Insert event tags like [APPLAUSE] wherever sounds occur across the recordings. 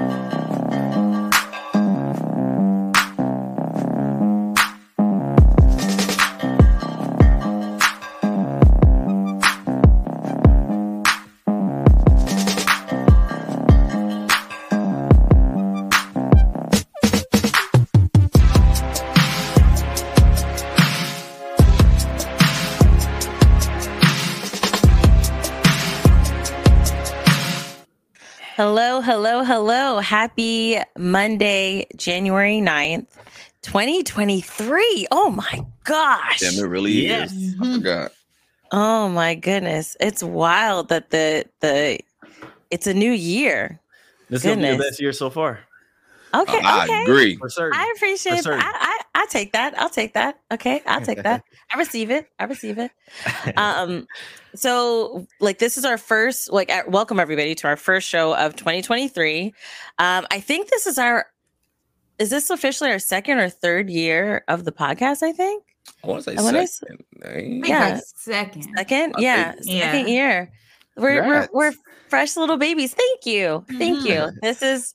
Hello, hello, hello. Happy Monday, January 9th, 2023. Oh my gosh. Damn, it really Yes. is. I forgot. Oh my goodness. It's wild that the the it's a new year. This is gonna be the best year so far. Okay, I okay. agree. For certain. I appreciate For. I, I I take that. I'll take that. Okay, I'll take that. [LAUGHS] I receive it. I receive it. [LAUGHS] Um so like this is our first like uh, welcome everybody to our first show of 2023. Um I think this is our is this officially our second or third year of the podcast, I think? I want to say I wanna s- second. Yeah. like second. Second? I Yeah, think- second Yeah. year. We're, we're we're fresh little babies. Thank you. Thank you. Mm-hmm. This is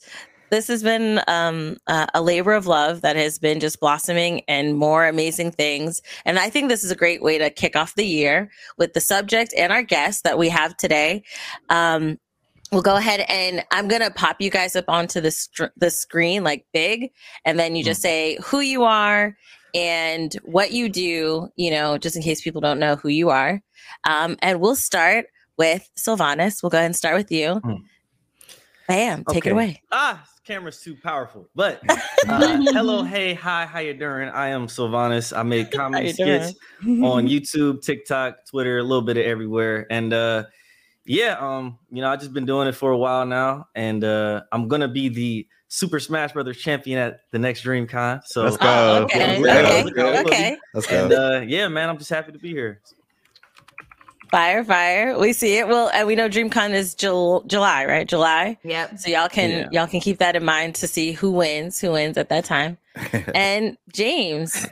this has been um, uh, a labor of love that has been just blossoming and more amazing things. And I think this is a great way to kick off the year with the subject and our guest that we have today. Um, we'll go ahead and I'm gonna pop you guys up onto the str- the screen like big, and then you just say who you are and what you do. You know, just in case people don't know who you are. Um, and we'll start with Sylvanas. We'll go ahead and start with you. Hmm. Bam, take it away. Ah, this camera's too powerful. But [LAUGHS] uh, [LAUGHS] hello, hey, hi, how you doing? I am Sylvanas. I make [LAUGHS] comedy skits on YouTube, TikTok, Twitter, a little bit of everywhere. And uh yeah, um, you know, I've just been doing it for a while now, and uh I'm gonna be the Super Smash Brothers champion at the next DreamCon. So Let's go. Oh, okay, Yeah, okay, look out, okay. Let's go. and uh yeah, man, I'm just happy to be here. Fire, fire. We see it. Well, and we know DreamCon is Jul- July, right? July. Yep. So y'all can Yeah. y'all can keep that in mind to see who wins, who wins at that time. [LAUGHS] And James,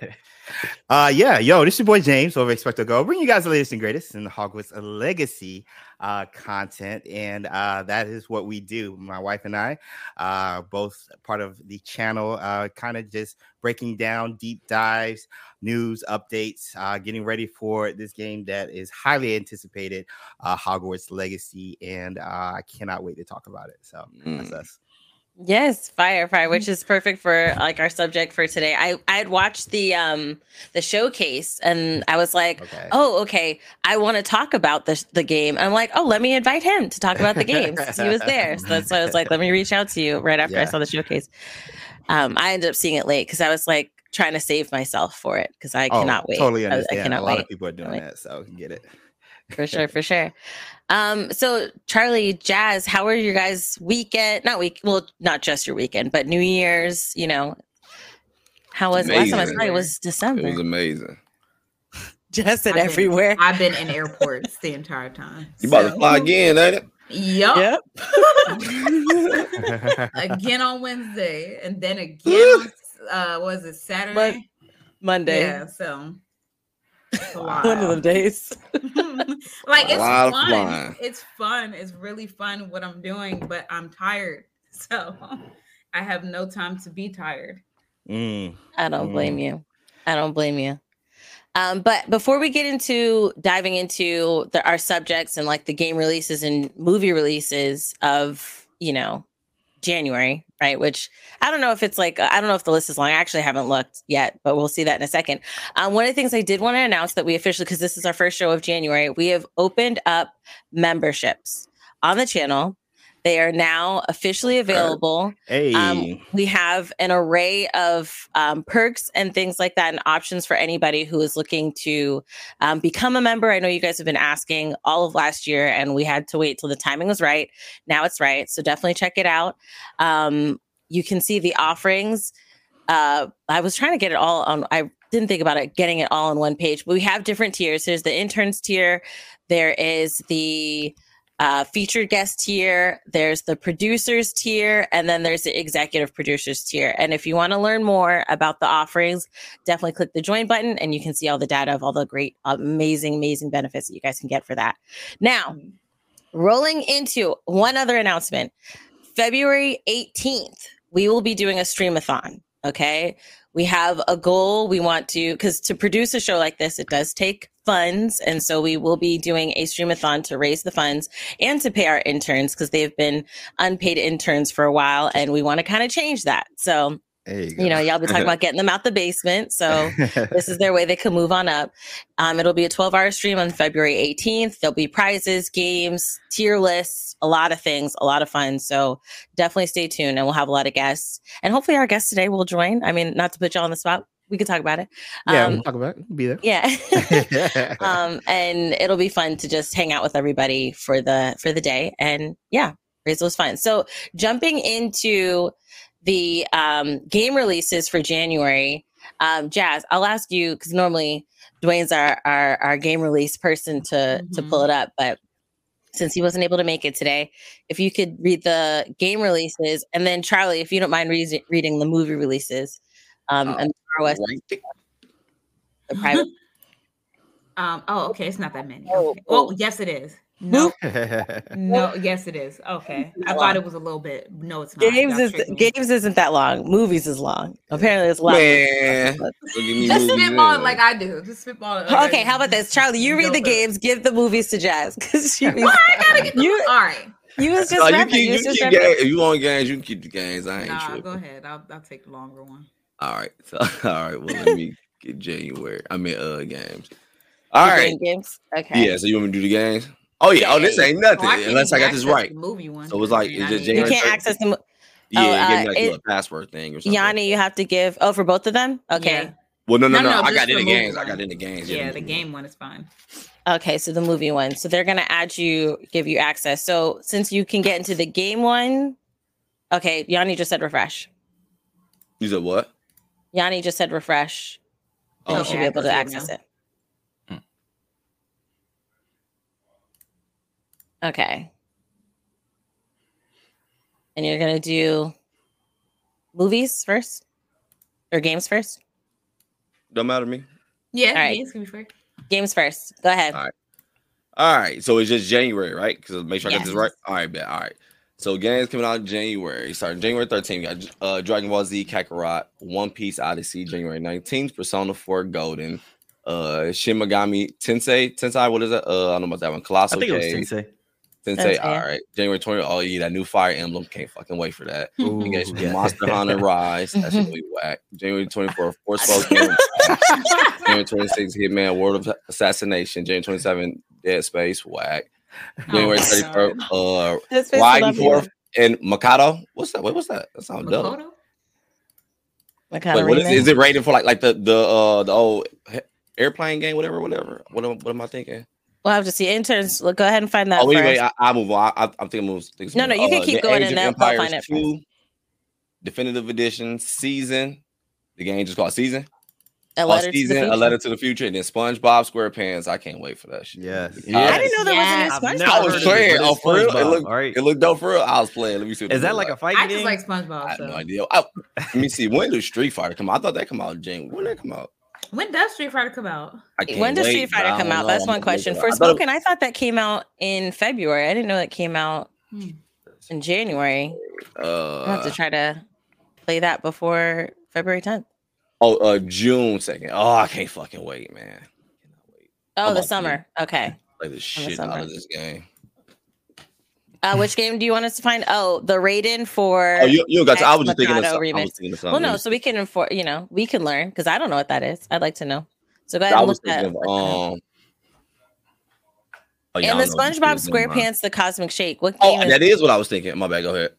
Uh, yeah, yo, this is your boy James over Expect to Go. Bring you guys the latest and greatest in the Hogwarts Legacy uh, content, and uh, that is what we do. My wife and I, uh, both part of the channel, uh, kind of just breaking down deep dives, news updates, uh, getting ready for this game that is highly anticipated, uh, Hogwarts Legacy, and uh, I cannot wait to talk about it. So that's Mm. us. Yes, fire, fire, which is perfect for like our subject for today. I I had watched the um the showcase and I was like, Okay. oh, okay, I want to talk about the the game. I'm like, oh, let me invite him to talk about the game. he was there, so that's why I was like, let me reach out to you right after I saw the showcase. Um, I ended up seeing it late because I was like trying to save myself for it because I Oh, cannot wait. Totally I- I understand. cannot a lot wait. of people are doing that, so I get it. For sure [LAUGHS] for sure um so charlie jazz how are your guys weekend not week well not just your weekend but new year's you know how was last time i saw you was December. It was amazing. [LAUGHS] just it I've been- everywhere I've been in airports the entire time. You about to fly again, ain't it? Yup. yep [LAUGHS] again on Wednesday, and then again on uh, was it Saturday? monday Yeah. So it's a lot. [LAUGHS] one of the days [LAUGHS] like it's fun. flying. It's fun. It's really fun what I'm doing, but I'm tired. [LAUGHS] So I have no time to be tired. Mm. i don't blame you i don't blame you um, but before we get into diving into the, our subjects and like the game releases and movie releases of you know January, right? Which I don't know if it's like I don't know if the list is long. I actually haven't looked yet, but we'll see that in a second. Um, one of the things I did want to announce that we officially, because this is our first show of January, we have opened up memberships on the channel. They are now officially available. Hey. Um, we have an array of um, perks and things like that, and options for anybody who is looking to um, become a member. I know you guys have been asking all of last year, and we had to wait till the timing was right. Now it's right, so definitely check it out. Um, you can see the offerings. Uh, I was trying to get it all on. I didn't think about it getting it all on one page, but we have different tiers. There's the interns tier. There is the uh, featured guest tier, there's the producers tier, and then there's the executive producers tier. And if you want to learn more about the offerings, definitely click the join button and you can see all the data of all the great, amazing, amazing benefits that you guys can get for that. Now, rolling into one other announcement February 18th, we will be doing a streamathon. Okay. We have a goal. We want to, because to produce a show like this, it does take funds. And so we will be doing a streamathon to raise the funds and to pay our interns because they've been unpaid interns for a while. And we want to kind of change that. So you, you, know, y'all be talking about getting them out the basement. So [LAUGHS] this is their way they can move on up. Um, it'll be a 12 hour stream on February 18th. There'll be prizes, games, tier lists, a lot of things, a lot of fun. So definitely stay tuned and we'll have a lot of guests. And hopefully our guests today will join. I mean, not to put y'all on the spot, we can talk about it. Yeah, um, we'll talk about it. be there. Yeah. [LAUGHS] [LAUGHS] um, and it'll be fun to just hang out with everybody for the for the day. And yeah, raise those funds. So jumping into the um, game releases for January, um, Jazz, I'll ask you because normally Dwayne's our, our our game release person to mm-hmm. to pull mm-hmm. it up, but since he wasn't able to make it today, if you could read the game releases, and then Charlie, if you don't mind re- reading the movie releases, um, oh, and the, the private. [LAUGHS] um. Oh, okay. It's not that many. Oh, okay. Oh, yes, it is. No, [LAUGHS] no, yes, it is. Okay, I thought it was a little bit. No, it's not. Games is games isn't that long. Movies is long. Apparently, it's long. Man. Just spitball like I do. Just spitball. Like okay, how about this, Charlie? You read the games. Give the movies to Jazz because she. [LAUGHS] Well, I gotta get you. All right. You was just. No, you keep, you, you keep games. If you want games, you can keep the games. I ain't nah, tripping. go ahead. I'll, I'll take the longer one. All right. So, [LAUGHS] all right. Well, let me get January. I mean, uh, games. All right. Games. Okay. Yeah. So you want me to do the games? Oh yeah. Oh, this ain't nothing oh, unless I got this right. movie one. So it was like it's just You can't access the. Mo- yeah, oh, uh, like it, a password thing or something. Yanni, you have to give. Oh, for both of them. Okay. Yeah. Well, no, no, no. no, no I got in the games. One. I got in the games. Yeah, the, the game one is fine. Okay, so the movie one. So they're gonna add you, give you access. So since you can get into the game one, okay, Yanni just said refresh. You said what? Yanni just said refresh. Oh, you should be able to access it. Okay. And you're gonna do movies first or games first? Don't matter to me. Yeah, All right. games can be first. Games first. Go ahead. All right. All right. So it's just January, right? Because make sure yes. I get this right. All right, bet. All right. So games coming out in January. Starting January 13th, we got uh, Dragon Ball Z Kakarot, One Piece Odyssey, January 19th, Persona 4 Golden, uh Shin Megami Tensei. Tensei, what is it? Uh, I don't know about that one. Colossal I think K. it was Tensei. Sensei, all right. January 20th. all you that new Fire Emblem. Can't fucking wait for that. Ooh, yeah. Monster Hunter Rise. That's [LAUGHS] really whack. January 24th, Force Forspoken. January 26th, Hitman World of Assassination. January 27th, Dead Space. Whack. January 31st, uh, Riding Forth and Mikado. What's that? Wait, what's that? That sounds dope. Mikado. what is, is it rated for? Like, like the the uh the old airplane game, whatever, whatever. What am, what am I thinking? We'll have to see interns. Look, go ahead and find that. Oh, anyway, I, I move on. I, am thinking move. Things no, no, you can uh, keep going and then I'll find it. Two, definitive edition season. The game just called season. A letter, season, to a letter to the future, and then SpongeBob SquarePants. I can't wait for that shit. Yes. yes. I didn't know there yes. was a new SpongeBob. I was playing. Oh, for real? It looked, right. it looked dope for real. I was playing. Let me see. Is that like, a fight I game? I just like SpongeBob. I have so. no idea. I, let me see. When did Street Fighter come out? I thought that come out in January. When did that come out? When does Street Fighter come out? When does Street Fighter come out? That's one question. Forspoken, I thought that came out in February. I didn't know that came out hmm. in January. Uh, I have to try to play that before February 10th. Oh, uh, June 2nd. Oh, I can't fucking wait, man. Wait. Oh, I'm the summer. Okay. Play the shit the out of this game. Uh, which game do you want us to find? Oh, the Raiden for. Oh, you, you got. I was just thinking of, something. I was thinking of something. Well, no, so we can inform. You know, we can learn because I don't know what that is. I'd like to know. So go ahead and look that. Of, um, Oh, and the SpongeBob SquarePants, the Cosmic Shake. What oh, is that is what I was thinking. My bad. Go ahead.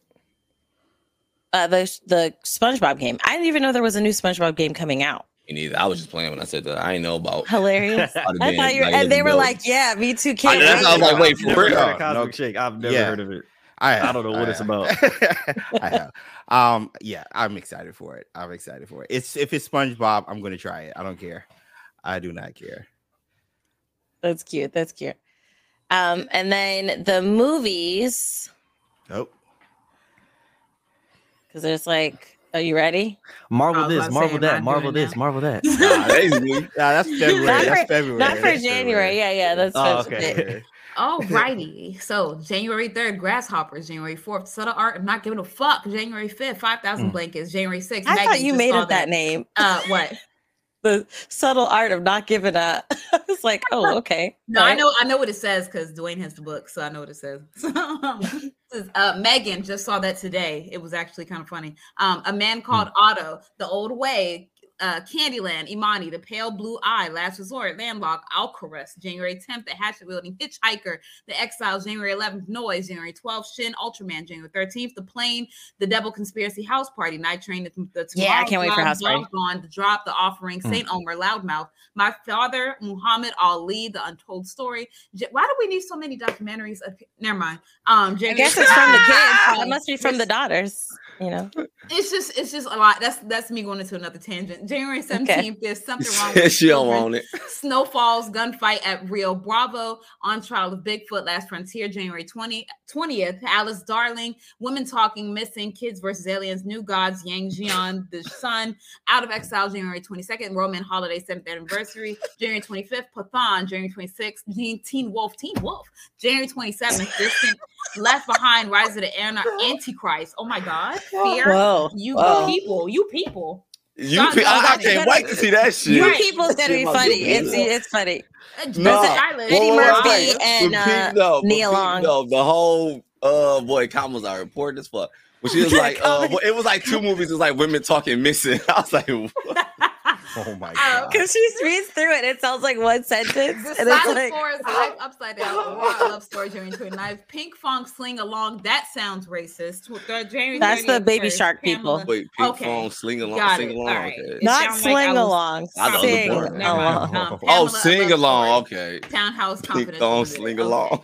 Uh, the the SpongeBob game. I didn't even know there was a new SpongeBob game coming out. Me neither. I was just playing when I said that. I didn't know about hilarious. I thought you and they were like, "Yeah, me too." Can't I, that's I was like, "Wait, for real?" Cosmic no. Shake. I've never yeah. heard of it. I, I don't know what I it's about. [LAUGHS] I have. Um, yeah, I'm excited for it. I'm excited for it. It's if it's SpongeBob, I'm gonna try it. I don't care. I do not care. That's cute. That's cute. Um, and then the movies. Nope. Because there's like, are you ready? Marvel this, Marvel that, Marvel this, that. Marvel that. [LAUGHS] [LAUGHS] nah, that's February. Not that's for, February. Not for that's January. February. Yeah, yeah. That's oh, okay. All righty. So January 3rd, grasshoppers. January 4th, subtle art. I'm not giving a fuck. January 5th, 5,000 mm. blankets. January 6th. I thought you made up that. that name. Uh, what? The subtle art of not giving up. [LAUGHS] it's like, [LAUGHS] oh, okay. No, right. I know, I know what it says because Dwayne has the book, so I know what [LAUGHS] it says. uh, Megan just saw that today. It was actually kind of funny. Um, a man called hmm. Otto, the old way, uh, Candyland, Imani, The Pale Blue Eye, Last Resort, Landlocked, Alcarus, January 10th, The Hatchet Wielding Hitchhiker, The Exiles, January 11th, Noise, January 12th, Shin, Ultraman, January 13th, The Plane, The Devil Conspiracy House Party, Night Train, The, the Yeah, I can't wait for House Party. Gone, The Drop, The Offering, mm. Saint Omer, Loudmouth, My Father, Muhammad Ali, The Untold Story. Why do we need so many documentaries? Never mind. Um, January I guess it's from the [LAUGHS] kids. It must be from the daughters you know? [LAUGHS] It's just it's just a lot. That's that's me going into another tangent. January 17th okay. there's [LAUGHS] something wrong with she don't want it. [LAUGHS] Snowfalls gunfight at rio bravo on trial of bigfoot last frontier january 20 20th alice darling women talking missing kids versus aliens new gods yang jian the sun out of exile january 22nd roman holiday 7th anniversary january 25th pathaan january 26th teen, teen wolf teen wolf january 27th distant left behind rise of the antichrist. Oh my god fear. Whoa. You Whoa. people, you people. You, pe- I, I, can't wait to see that shit. You people's gonna be funny. It's it's funny. No, Eddie Murphy and uh, no, Nia Long. No, the whole uh boy, Kamala's are important as fuck. When she was [LAUGHS] like, uh, it was like two movies. It was like women talking missing. [LAUGHS] I was like, what? [LAUGHS] [LAUGHS] Oh my god! Because she reads through it, it sounds like one sentence. The and it's like, Forest life [LAUGHS] upside down. Oh, I love story January 29th. Pink Fong sling along. That sounds racist. The That's the baby shark people. Wait, Pink okay. Fong sling along. Sing along. Right. Okay. Not sling like along. Sing along. Um, oh, sing along. Okay. Townhouse confidence. Pink Fong sling along.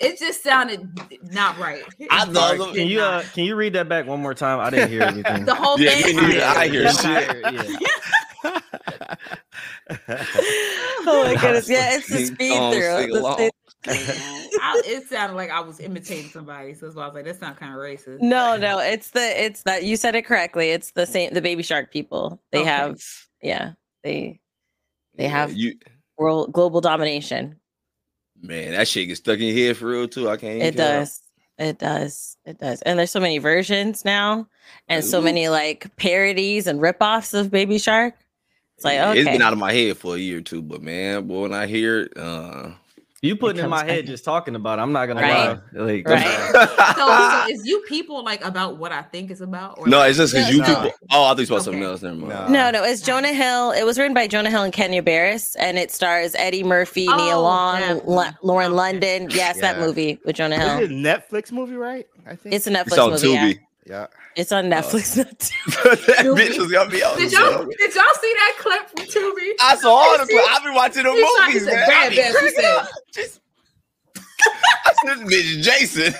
It just sounded not right. [LAUGHS] I love Can you uh, can you read that back one more time? I didn't hear anything. the whole yeah, thing. Yeah, I hear shit. Yeah. [LAUGHS] oh my goodness! Yeah, it's the speed through. [LAUGHS] [LAUGHS] I, it sounded like I was imitating somebody, so that's why I was like, "That sounds kind of racist." No, no, it's the it's that you said it correctly. It's the same. The baby shark people. They okay. have, yeah, they they have you world global domination. Man, that shit gets stuck in your head for real too. I can't. It does. It does. It does. And there's so many versions now, and Ooh. so many like parodies and ripoffs of Baby Shark. It's like okay. it's been out of my head for a year or two, but man, boy, when I hear it, uh you putting in my back. head just talking about it. I'm not gonna right. lie. Like, right. [LAUGHS] so, so, [LAUGHS] is you people like about what I think is about? no, it's just because you no. people. Oh, I thought you about okay. something else. Never mind. No. no, no, it's Jonah Hill. It was written by Jonah Hill and Kenya Barris, and it stars Eddie Murphy, oh, Nia Long, L- Lauren. London. Yes, yeah. that movie with Jonah Hill. It's a Netflix movie, right? I think it's a Netflix it's movie. Yeah. Yeah. It's on uh, Netflix. Uh, [LAUGHS] that [LAUGHS] bitch was gonna be on. Did y'all did y'all see that clip from Tubi? I saw all the clips. I've been watching the movies, man. Bad, bad, she said. Just, I said, [LAUGHS] this bitch Jason.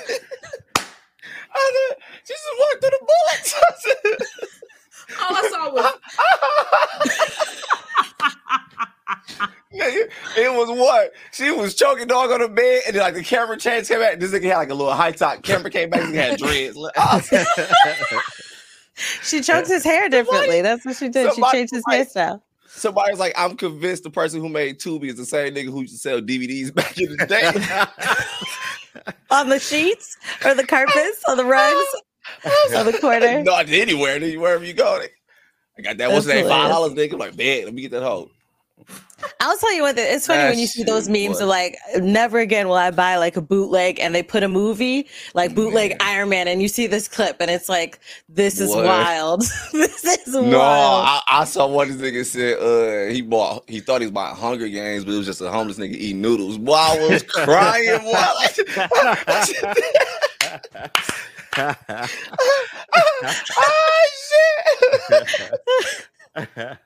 I said, she just walked through the bullets. all I saw was. It was what she was choking dog on the bed, and then like the camera changed came back. This nigga had like a little high top camera came back. He had [LAUGHS] dreads. [LAUGHS] Oh. she choked his hair differently. That's what she did. Somebody, she changed his hairstyle. Somebody was like, "I'm convinced the person who made Tubi is the same nigga who used to sell DVDs back in the day." [LAUGHS] on the sheets or the carpets or the rugs or the corner. Not anywhere, wherever you go. I got that. What's that? Five dollars, nigga. I'm like, man, let me get that hoe. I'll tell you what, it's funny that when you see those memes of like, never again will I buy like a bootleg and they put a movie like bootleg Man. Iron Man and you see this clip and it's like, this is what? wild. [LAUGHS] this is no, wild. I, I saw what this nigga said. Uh, he bought, he thought he was buying Hunger Games, but it was just a homeless nigga eating noodles. Boy, I was crying. Boy. [LAUGHS] oh, [LAUGHS] shit.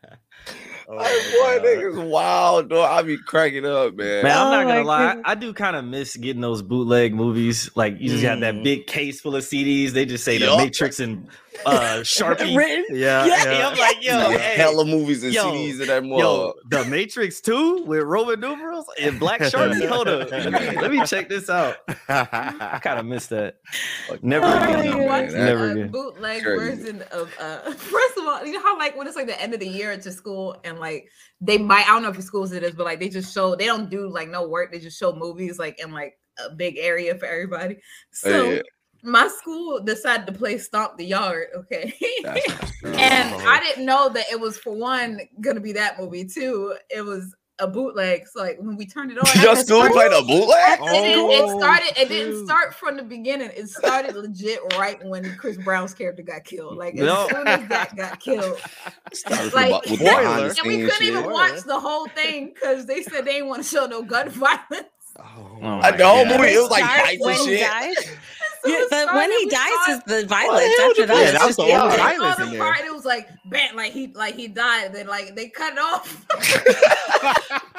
Oh, boy, niggas wild, dog. I be cracking up, man. Man, I'm Oh not my gonna lie. goodness. I do kind of miss getting those bootleg movies. Like you just have that Mm. big case full of CDs. They just say the Matrix and uh Sharpie. [LAUGHS] Written. Yeah, Yeah, I'm like, yo, Yeah, hey, hella movies and yo, CDs in that more. yo, the Matrix 2 with Roman numerals and Black Sharpie. [LAUGHS] Hold up. Let me, let me check this out. [LAUGHS] I kind of missed that. Never Oh I my again. wanna Never a again. bootleg Crazy. version of uh first of all, you know how like when it's like the end of the year to school and like they might I don't know if your schools it is, but like they just show they don't do like no work, they just show movies like in like a big area for everybody. So Yeah. My school decided to play Stomp the Yard, okay. That's not true. [LAUGHS] and Oh. I didn't know that it was for one gonna be that movie too. It was a bootleg. So like when we turned it on, [LAUGHS] Your at school first- played a bootleg? it, it Oh, started. It didn't start from the beginning. It started legit right when Chris Brown's character got killed. Like as No. soon as that got killed, [LAUGHS] Like, with, with the and we couldn't even shit. watch the whole thing because they said they didn't want to show no gun violence. Oh, Oh my the whole God. movie, it was like fights and he shit. Dies. So Yeah, but when he dies saw is the violence. hell After that, they- it's that was just the the only violence. In there. part, it was like bam, like he like he died. Then like they cut it off. [LAUGHS]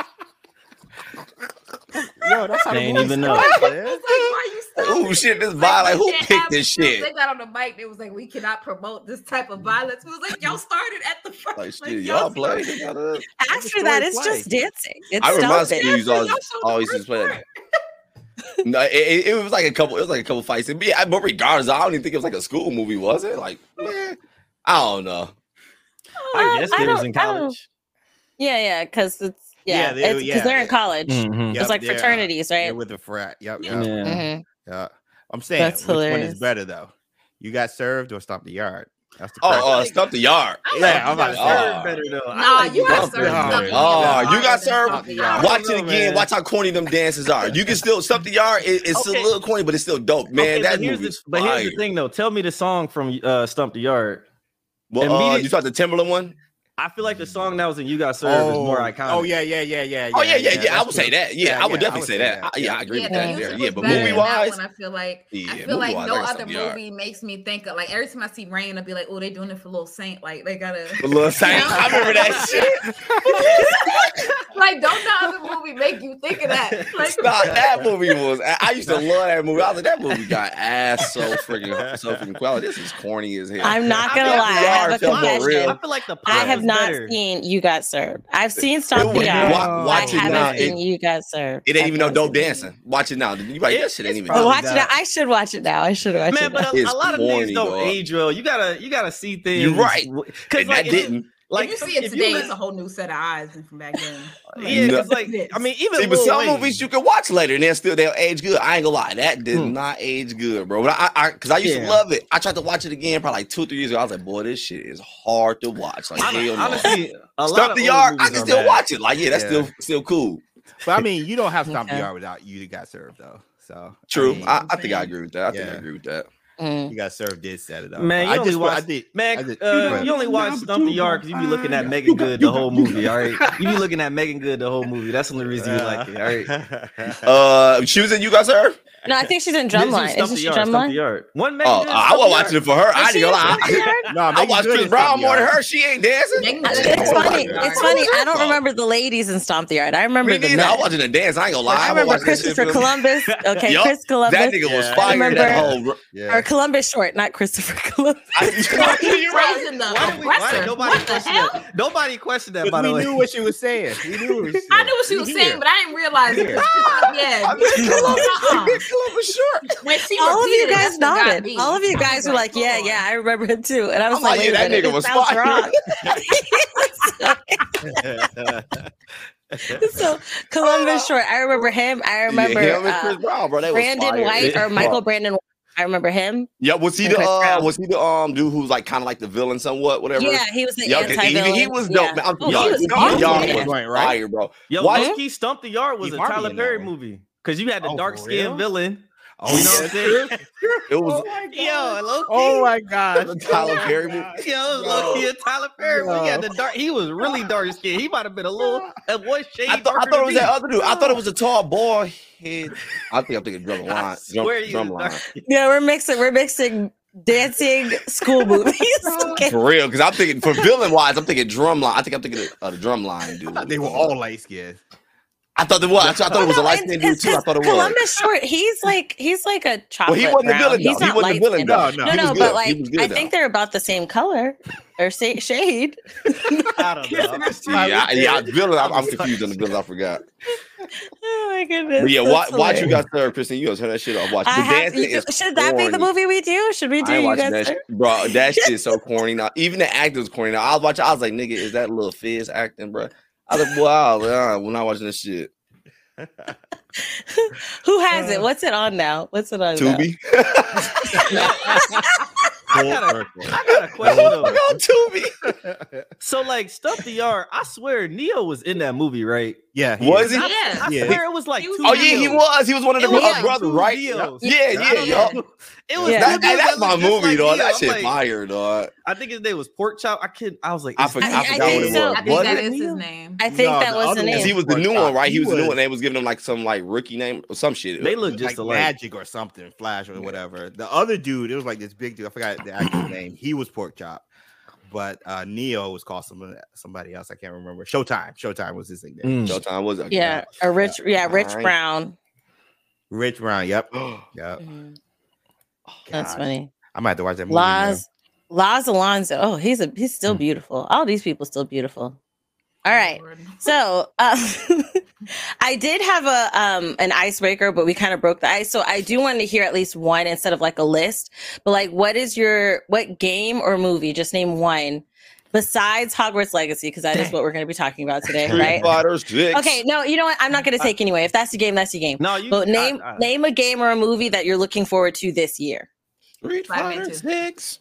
Yo, that's how They the ain't even know. starts, It's man. like, why you stopping Oh shit, this Like, vibe, like who picked have this this. shit? They got on the mic. They was like, we cannot promote this type of violence. We was like, y'all started at the first. Like like, shit, y'all started- play. Got us. After that, it's play. just dancing. It's I remember my stomping. school used to Yeah, always, y'all showed the always first used play. Part. Like, no, it, it, it was like a couple. It was like a couple fights. And yeah, but regardless, I don't even think it was like a school movie, was it? Like, man, I don't know. I guess I they was in college. Yeah, yeah, because it's Yeah, yeah, they- because yeah. they're in college. Mhm. Yep, It's like fraternities, Yeah, right? with the frat. Yep, Yeah. yep. Yeah. Mhm. Yeah. I'm saying That's which one is better though? You got served or stomp the yard? That's the Oh, uh, stomp the yard. yeah, I'm about to Oh. Serve better though. Nah, like you got served. the Yard. something Oh, you got than served? Stomp the Watch it again. man. Watch how corny them dances are. You can still stomp the yard. It, it's still a little corny, but it's still dope, man. Okay, that but here's, movie. the, but here's the thing though. Tell me the song from uh, Stomp the Yard. Well, uh, you saw the Timberland one? I feel like the song that was in You Got Served is more oh. iconic. Oh yeah, yeah, yeah, yeah. Oh yeah, yeah, yeah. I would say that. Yeah, Yeah, I would yeah, I definitely would say say that. that. I- yeah, I agree Yeah, with the that. music There. Yeah, but better movie than that wise, I feel like Yeah, I feel like no other Stomp the movie makes me think of like every time I see Rain, I'll be like, oh, they doing it for Little Saint. Like they gotta the little saint. [LAUGHS] I remember that [LAUGHS] shit. like don't the other movie make you think of that? [LAUGHS] Like Stop. That movie was. I I used to love that movie. I was like, that movie got ass so freaking so freaking quality. This is corny as hell. I'm not gonna lie. I have a feeling confession. I feel like the I plot have was not better. seen You Got Served. I've seen It Stomp the was- Yard. wa- watch I it now. haven't seen It, You Got Served. it ain't even no dope seen it. dancing. Watch it now. You like that shit ain't even. Oh, watch it now. I should watch it now. I should watch Man, it. but a, a lot of corny, things don't dog. age well. You gotta you gotta see things. You're right. Because And like that didn't. Like if you see it if today, li- it's a whole new set of eyes than from back then. [LAUGHS] yeah, No. because [LAUGHS] like I mean, even See, but some Wayne- movies you can watch later and they'll still they'll age good. I ain't gonna lie, that did Hmm. not age good, bro. But I, I, cause I used Yeah. to love it. I tried to watch it again probably like two, three years ago. I was like, boy, this shit is hard to watch. Like, Hon- hell no. honestly, a lot Stomp the yard, I can still bad. watch it. Like, yeah, that's Yeah. still still cool. But I mean, you don't have stomp the yard without you got served though. So True. mean, I, I think I agree with that. I think I agree with that. Mm. you got served did set it up. Man, you I only just I watch- did. I Man, did- uh, you you only watch Stomp the Yard because you be looking at Meagan Good the whole movie. All right, [LAUGHS] you be looking at Meagan Good the whole movie. That's the only reason you like it. All right. [LAUGHS] Uh, she was in You Got Served? No, I think she's in Drumline. Stump Isn't the she the Drumline? Yard. One Megan Oh, Good. I was the watching it for her. I Is didn't she gonna in Stump the lie. [LAUGHS] No, I Megan watched Good Chris Brown more than her. She ain't dancing. Megan What Good the is It's funny. It's funny. I don't oh. remember the ladies in Stomp the Yard. I remember the neither. I men. watching the dance. I ain't gonna lie. I remember watch that shit Christopher Columbus. Okay, Yup. Chris Columbus. That nigga was Yeah. fire. That whole. Yeah. Or Columbus short, not Christopher [LAUGHS] Columbus. [LAUGHS] You're right. Praising Why did, we, why did aggressor. nobody What the hell? that? Nobody questioned that. By we the way, knew what she was saying. We knew what she was I knew what she was saying, but I didn't realize it. Yeah, ah, I mean, Columbus, uh-uh. Short. when she All of you guys that's what got nodded. All of you guys were like, "Yeah, yeah, I remember it too." And I was I'm like, like, yeah, that nigga was sounds fire. wrong." [LAUGHS] so Columbus short. I remember him. I remember yeah, him and Chris uh, Brown, bro. They was Brandon fire. White or Michael Brandon. White. I remember him. Yeah, was he and the uh, was he the um dude who's like kind of like the villain somewhat, whatever? Yeah, he was the Yeah, 'cause anti-villain. he was dope. Yeah. Man. Oh, y'all, he was y'all beautiful. was Right, right. fire, bro. Yo, Watch- low key Stomp the Yard was Keith a Tyler Perry movie because you had the Oh, dark for skinned villain. Oh, You know what I'm saying? [LAUGHS] It was Yo, low key. Oh my god. [LAUGHS] Tyler Perry. Yo, low key Tyler Perry. movie. He had the dark. He was really dark skinned. He might have been a little a one shade I, thought I thought it was than that other dude. I thought it was a tall boy head. I think I'm thinking drum [LAUGHS] I line. Drum, you drum line. Yeah, we're mixing. We're mixing dancing school movies. Okay. For real, because I'm thinking for villain wise, I'm thinking Drumline. I think I'm thinking of uh, the Drumline dude. I thought they were all light skinned. I thought they were. I thought it was a No, light it's- skinned dude too. I thought it was. Columbus Short. He's like he's like a Well, chocolate he wasn't the brown. villain though. He's He not wasn't the villain light-skinned. though. No, No, He no, but like good, I though. think they're about the same color or sa- [LAUGHS] shade. I don't know. [LAUGHS] Yeah, yeah, villain. I'm, I'm confused on the villain. I forgot. Oh my goodness. But yeah, watch, watch you hilarious. got sir, Kristen. You gotta turn that shit off. Watch. I The have, dancing you- is should that be the movie we do? Should we do I ain't you guys? that, shit. bro. That [LAUGHS] shit is so corny now. Even the acting was corny. Now I was watching. I was like, nigga, is that little Fizz acting, bro? I was like, wow, nah, we're not watching this shit. [LAUGHS] Who has it? What's it on now? What's it on? now? Tubi. [LAUGHS] I got a, I got a question though. Fuck [LAUGHS] on So like stuff the yard. I swear Ne-Yo was in that movie, right? Yeah, Was he? Yeah. I swear it was like He was two. Oh yeah, he was. He was one of the It like brothers, right? Neos. Yeah, I yeah, don't It was Yeah. That, two hey, dudes that's my movie, like dog. Ne-Yo. That I'm shit like- fire, dog. I think his name was Pork Chop. I could. I was like, I is forgot, I I forgot what think it so. was. I think Was that his Ne-Yo? name. I think No, that was the name. He was the new one, right? He, He was, the new one. They was giving him like some like rookie name or some shit. They look just like magic or something, Flash or whatever. The other dude, it was like this big dude. I forgot the actual name. He was Pork Chop, but uh Ne-Yo was called somebody somebody else. I can't remember. Showtime. Showtime was his nickname. Mm. Showtime was it? Yeah, a rich, yeah, Rich Alright. Brown. Rich Brown. Yep. [GASPS] Yep. Mhm. That's funny. I might have to watch that movie. now. Laz, Laz Alonso. Oh, he's a he's still beautiful. All these people still beautiful. All right. Lord. So uh, [LAUGHS] I did have a um an icebreaker, but we kind of broke the ice. So I do want to hear at least one instead of like a list. But like, what is your what game or movie? Just name one besides Hogwarts Legacy, because that is what we're going to be talking about today, right? Fighter Six. Okay, no, you know what? I'm not going to take anyway. If that's the game, that's the game. No, you. But name I- I- name a game or a movie that you're looking forward to this year. Street Fighter. Six.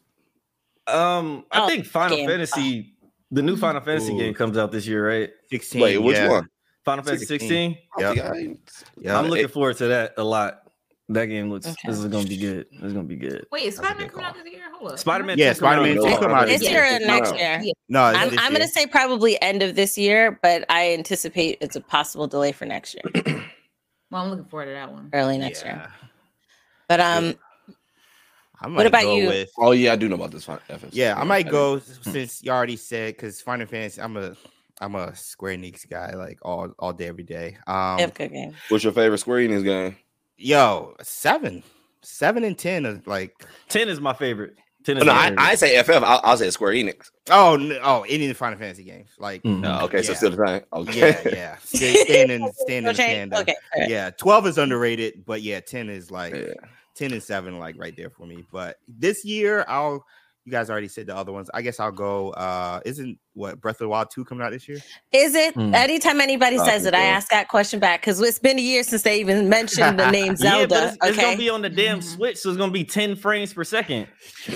Um, I Oh, think Final game. Fantasy, the new Final Fantasy Ooh. game comes out this year, right? 16. Wait, which yeah. one? Final Fantasy 16. 16. I Yep. think I- Yeah. I'm looking it- forward to that a lot. That game looks. Okay. This is gonna be good. This is gonna be good. Wait, is Spider Man coming out this year? Hold up. Spider-Man Yeah, 2 coming out Spider-Man this 2 year. come out This this year year. or next year? No, I'm, this I'm going to say probably end of this year, but I anticipate it's a possible delay for next year, Well, I'm looking forward to that one. early next year. But um, I What about go you? With, Oh yeah, I do know about this one. Uh, FF. yeah, I might go hmm. since you already said because Final Fantasy. I'm a I'm a Square Enix guy, like all all day every day. Um, they have um, a good game. What's your favorite Square Enix game? yo, seven, seven and ten is like Ten is my favorite. Ten is Oh, no, my I, favorite. I ain't say FF. I'll, I'll say Square Enix. oh no, oh any of the Final Fantasy games, like. Oh, mm-hmm. okay, so still the same. Okay. yeah, yeah, [LAUGHS] Stay, staying in staying in the Okay, okay. Yeah, twelve is underrated, but yeah, ten is like Yeah. 10 and 7 like right there for me but this year i'll you guys already said the other ones i guess i'll go uh isn't what breath of the wild 2 coming out this year Is it? Hmm. Anytime anybody Oh, says it, I ask that question back because it's been a year since they even mentioned the name [LAUGHS] Yeah, Zelda. but it's, it's gonna be on the damn Mhm. Switch, so it's gonna be 10 frames per second.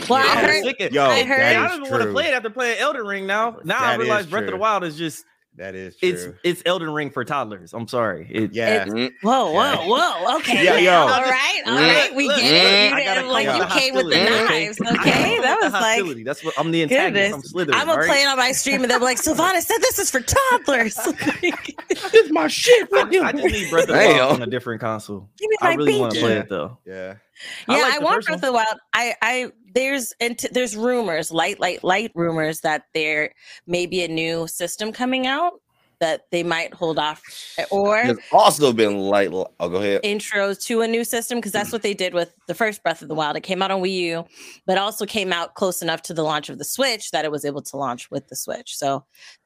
well, I I'm heard. sick of- Yo, I heard- I don't even want to play it after playing Elden Ring now. Now I realize Breath of the. Wild is just that is true it's it's Elden Ring for toddlers. I'm sorry. It, yeah Mhm. Whoa, Yeah. whoa, whoa. Okay. Yeah, now, yo. All right, all right. We Look, get it. look, You I gotta like you came with the knives. Okay, that was like. That's what I'm the antagonist. I'm Goodness. Slytherin. I'm gonna all play it on my stream and they'll be like, Sylvana said this is for toddlers. [LAUGHS] [LAUGHS] This is my shit. I, I just need Breath of the Wild on a different console. Give me my I really want to play Yeah. it though. yeah I Yeah, like I, want first Breath of one. the Wild. I, I, there's, and there's rumors, light, light, light rumors that there may be a new system coming out that they might hold off, or There's also been light. I'll oh, go ahead. intros to a new system because that's mm-hmm. what they did with the first Breath of the Wild. It came out on Wii U, but also came out close enough to the launch of the Switch that it was able to launch with the Switch. So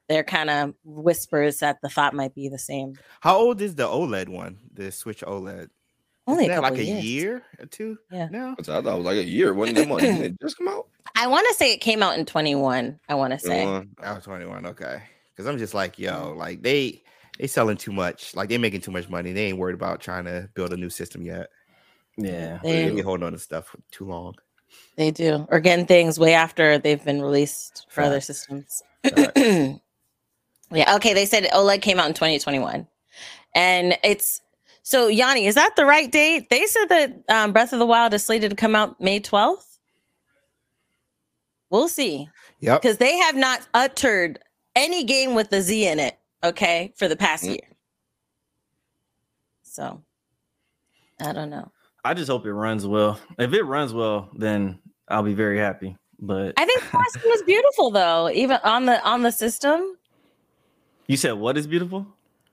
they're kind of whispers that the thought might be the same. how old is the oled one the switch oled Only a that couple like a year or two Yeah. now I thought it was like a year. Wasn't that much? Didn't it [COUGHS] just come out? I want to say it came out in 21. I want to say. I was 21 okay because i'm just like yo like they they selling too much like they making too much money they ain't worried about trying to build a new system yet Yeah. they They, be holding on to stuff for too long they do. Or getting things way after they've been released for other systems. Facts. [COUGHS] yeah. Okay. They said OLED came out in 2021. And it's so Yanni, is that the right date? They said that um, Breath of the Wild is slated to come out May 12th. We'll see. yep Because they have not uttered any game with the Z in it, okay, for the past Mm. year. So I don't know. I just hope it runs well. If it runs well, then I'll be very happy. But I think the last was beautiful though, even on the on the system. you said what is beautiful?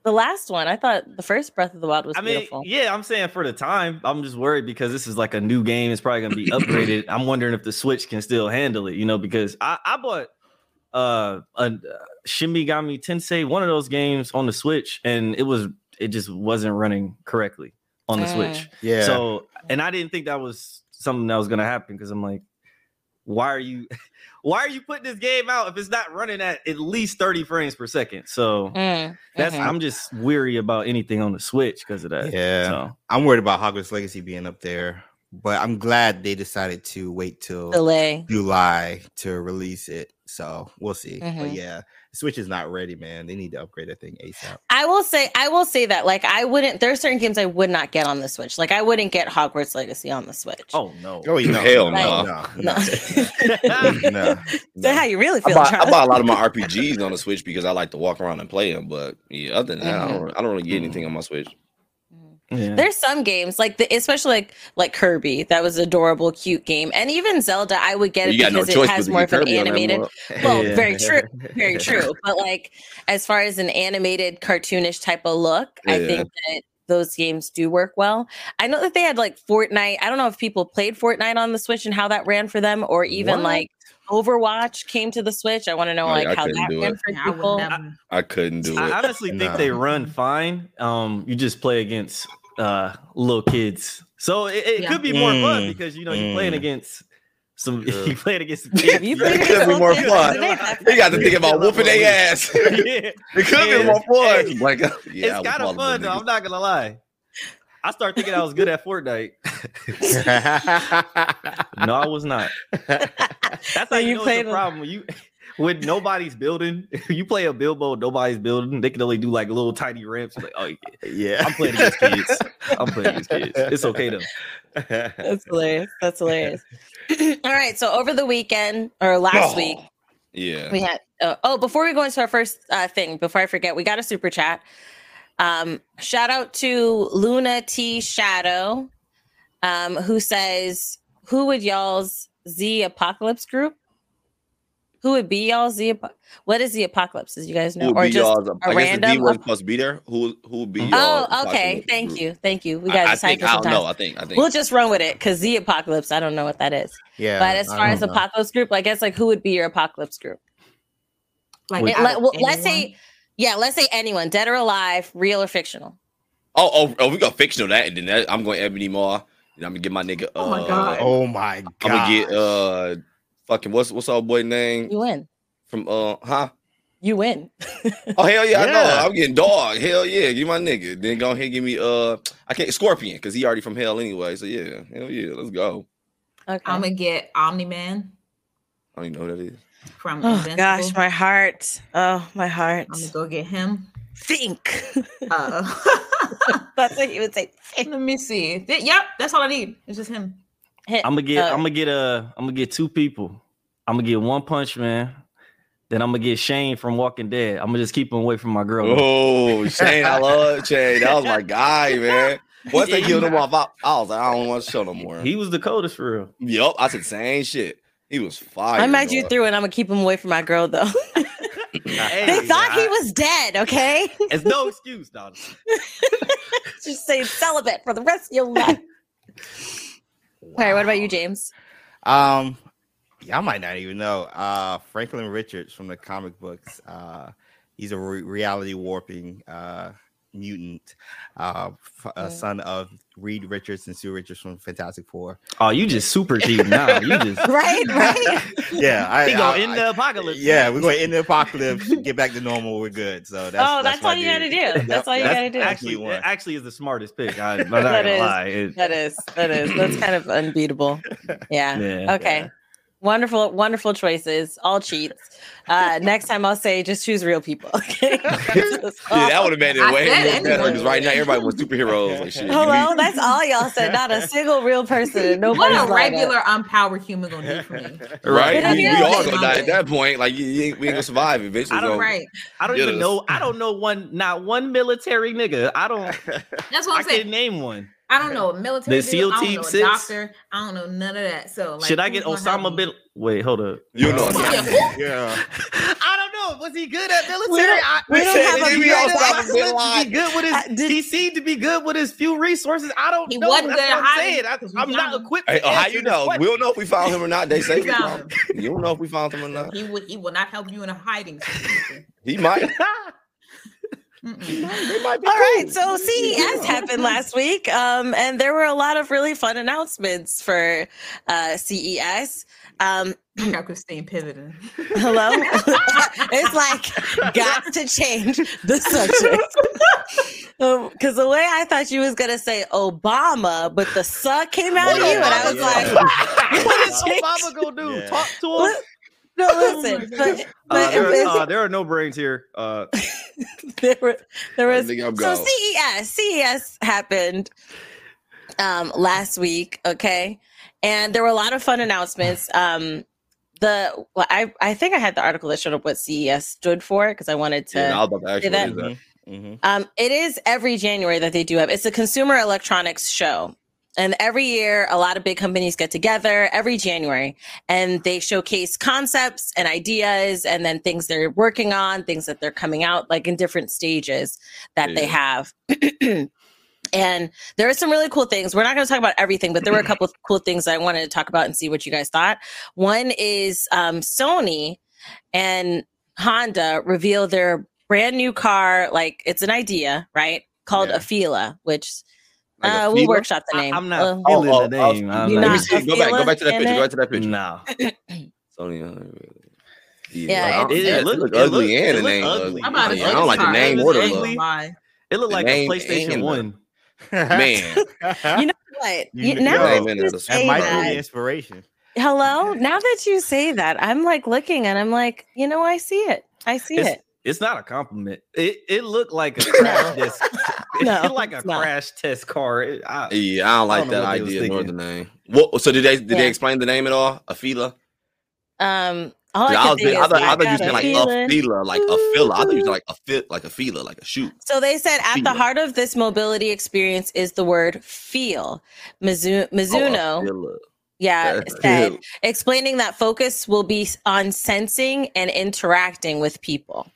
The last one, I thought the first Breath of the Wild was I mean, beautiful. yeah, I'm saying for the time, I'm just worried because this is like a new game. It's probably gonna be [CLEARS THROAT] upgraded. I'm wondering if the Switch can still handle it, you know, because I, I bought uh a uh, Shin Megami Tensei, one of those games on the Switch, and it was it just wasn't running correctly on the Mm. Switch. Yeah. So, and I didn't think that was something that was gonna happen because I'm like, why are you, [LAUGHS] why are you putting this game out if it's not running at at least 30 frames per second? So Mm, that's. I'm just weary about anything on the Switch because of that. Yeah. So I'm worried about Hogwarts Legacy being up there, but I'm glad they decided to wait till delay. July to release it. So we'll see. But Mhm. yeah, Switch is not ready, man. They need to upgrade that thing ASAP. I will say, I will say that like I wouldn't. There are certain games I would not get on the Switch. Like I wouldn't get Hogwarts Legacy on the Switch. oh no. Oh, you know, Hell no. no, no. no, no. How you really I feel. bought, I Charles. bought a lot of my RPGs on the Switch because I like to walk around and play them. But yeah, other than that, I, Mhm. don't, I don't really get anything on my Switch. Yeah. There's some games like the, especially like like Kirby that was adorable, cute game, and even Zelda. I would get it you got no because it has more of an animated. [LAUGHS] Well, Yeah. [LAUGHS] very true, very true. But like as far as an animated, cartoonish type of look, I think that those games do work well. I know that they had like Fortnite. I don't know if people played Fortnite on the Switch and how that ran for them, or even What? like Overwatch came to the Switch. I want to know Oh, like yeah, I how couldn't that do ran it. for Yeah, I people. I couldn't do it. I honestly think No. they run fine. Um, you just play against uh little kids, so it, it Yeah. could be more fun Mm. because you know you're playing Mm. against some. [LAUGHS] Yeah. you playing against some [LAUGHS] Have kids. you you played It against could be more fun. Today? You got to think about whooping their ass. [LAUGHS] it yeah. could be more fun. Hey, Like, uh, yeah, I it's would kind of fun them though. I'm not gonna lie. I started thinking I was good at Fortnite. no, I was not. That's how So you, you know played it's a problem. You when nobody's building, [LAUGHS] you play a billboard, nobody's building. They can only do like little tiny ramps. Like, oh, yeah, yeah. I'm playing against kids. [LAUGHS] I'm playing against kids. It's okay though. That's hilarious. That's hilarious. [CLEARS THROAT] All right. So over the weekend or last Oh, week, Yeah. we had. Uh, oh, before we go into our first uh, thing, before I forget, we got a super chat. Um, shout out to Luna T Shadow, um, who says, "Who would y'all's Z Apocalypse group? Who would be y'all's the Apo- what is the Apocalypse? As you guys know, or just y'all's? a I guess the D random? wasn't ap- be there. Who who would be? y'all's oh, okay. apocalypse Thank you, thank you. We got I to decide think for I don't sometimes. know. I think I think We'll just run with it because the Apocalypse. I don't know what that is. yeah. but as far as know. apocalypse group, I guess like who would be your apocalypse group? Like, Wait, It- let, well, let's say, yeah, let's say anyone, dead or alive, real or fictional. Oh, oh, oh, we got fictional that, and then that, I'm going Ebony Maw. And I'm gonna get my nigga. Uh, Oh my God. Oh my god. I'm gonna get uh, fucking what's what's our boy name You win. from uh, huh? You win. Oh hell yeah, I know. I'm getting dog. Hell yeah, give my nigga. Then go ahead give me uh, I can't Scorpion because he already from hell anyway. So yeah, hell yeah, let's go. Okay. I'm gonna get Omni Man I don't even know who that is. from oh Invincible. gosh, my heart. Oh, my heart. I'm gonna go get him. Think. Uh, [LAUGHS] That's what he would say. Think. let me see. Th- Yep, that's all I need. It's just him. Hit- I'm gonna get. uh, I'm gonna get a. I'm gonna get two people. I'm gonna get One Punch Man. Then I'm gonna get Shane from Walking Dead. I'm gonna just keep him away from my girl. Oh, Shane, I love Shane. That was my guy, man. Once they Yeah, killed him off, I, I was like, I don't want to show no more. He was the coldest for real. Yup, I said same shit. He was fire. I might you through and I'm gonna keep him away from my girl though. [LAUGHS] Hey, they thought he was dead, okay? [LAUGHS] It's no excuse, dog. [LAUGHS] Just say celibate for the rest of your life. All right, what about you, James? Um, y'all might not even know. Uh, Franklin Richards from the comic books. Uh, he's a re- reality warping uh mutant, uh, f- uh, son of Reed Richards and Sue Richards from Fantastic Four. Oh, you just super cheating [LAUGHS] now. You just [LAUGHS] Right, right. Yeah, I, he go I- in I- the apocalypse. yeah, we're going in the apocalypse, get back to normal. We're good. So that's oh, that's, what all you gotta do. Yep, That's all you that's gotta do. Actually, one. it actually is the smartest pick. I, I'm [LAUGHS] not That gonna is. lie. It- That is, that is, that's kind of unbeatable. Yeah. Yeah. Okay. Wonderful, wonderful choices. All cheats. Uh, [LAUGHS] next time I'll say just choose real people. [LAUGHS] Okay. Yeah, that would have made it way more better anyone. because right now everybody wants superheroes. Like shit. Hello, me- that's all y'all said. Not a single real person. [LAUGHS] What a lined up. regular unpowered human gonna do for me? right? Yeah, We, we all gonna die at that point. Like you, you ain't, we ain't gonna survive eventually. I don't- so- Right. I don't Get even us. know. I don't know one. Not one military nigga. I don't. That's what I I'm saying. can't name one. I don't know a military. The dude, SEAL I don't team know a doctor. I don't know none of that. So like, Should I get Osama bin? Wait, hold up. You know, Yeah. Yeah. I don't know. Was he good at military? We don't- I, we don't have a is he video good Osama bin He Laden. good with his. Uh, did- he seemed to be good with his few resources. I don't He know. wasn't That's good what I'm saying. I, I'm not him. equipped. Hey, to oh, how you know? We don't know if we found him or not. They say We we found found him. You don't know if we found him or not. He would. He will not help you in a hiding situation. He might. [LAUGHS] Mm-mm. They might be All right, cool. so You CES know. happened last week, um, and there were a lot of really fun announcements for uh, CES. Um, I got [CLEARS THROAT] Christine pivoting. hello, [LAUGHS] it's like got to change the subject because the way I thought you was gonna say Obama, but the "suck" came out of you, and I was Yeah. like, [LAUGHS] what is Obama gonna do? Yeah. Talk to him. What? [LAUGHS] "No, listen." but Uh, there, uh, there are no brains here. Uh, [LAUGHS] there were there was so gone. CES CES happened um last week, okay? And there were a lot of fun announcements. Um the well, I I think I had the article that showed up what CES stood for because I wanted to Yeah, I was about to ask say you that. what is that. Mhm. um, it is every January that they do have. It's a consumer electronics show. And every year, a lot of big companies get together every January and they showcase concepts and ideas and then things they're working on, things that they're coming out like in different stages that they have. [CLEARS THROAT] and there are some really cool things. We're not going to talk about everything, but there were a couple of cool things I wanted to talk about and see what you guys thought. One is um, Sony and Honda reveal their brand new car. Like it's an idea, right? Called Yeah. Afeela, which Like uh, we'll feeler? workshop the I, name. am not Uh, feeling Oh, the oh, name. I'm Let me not see. Go back. Go back to that in picture. Go back to that picture. Nah. [LAUGHS] Sony. Yeah, I don't- it- it it look- look it ugly and the name ugly. ugly. I'm about to Yeah, say I don't like the name or the look. It looked like a PlayStation One. [LAUGHS] Man, You know what? [LAUGHS] You You, know- now that you it. Say might be the that, inspiration. hello. Now that you say that, I'm like looking and I'm like, you know, I see it. I see It's, it. it's not a compliment. It it looked like a crash test. It No, [LAUGHS] like a it's not. crash test car. I- yeah, I don't like don't know that what they was idea nor the name. What? So did they? Did Yeah. they explain the name at all? Afeela. Um, all I, I, can was, think I thought, I I thought you got said a like feeling. a fila, like a fila. I thought you said like a fit, like a fila, like a shoot. So they said at the heart of this mobility experience is the word feel. Mizu- Oh, Mizuno, fila. yeah, said, cute. explaining that focus will be on sensing and interacting with people.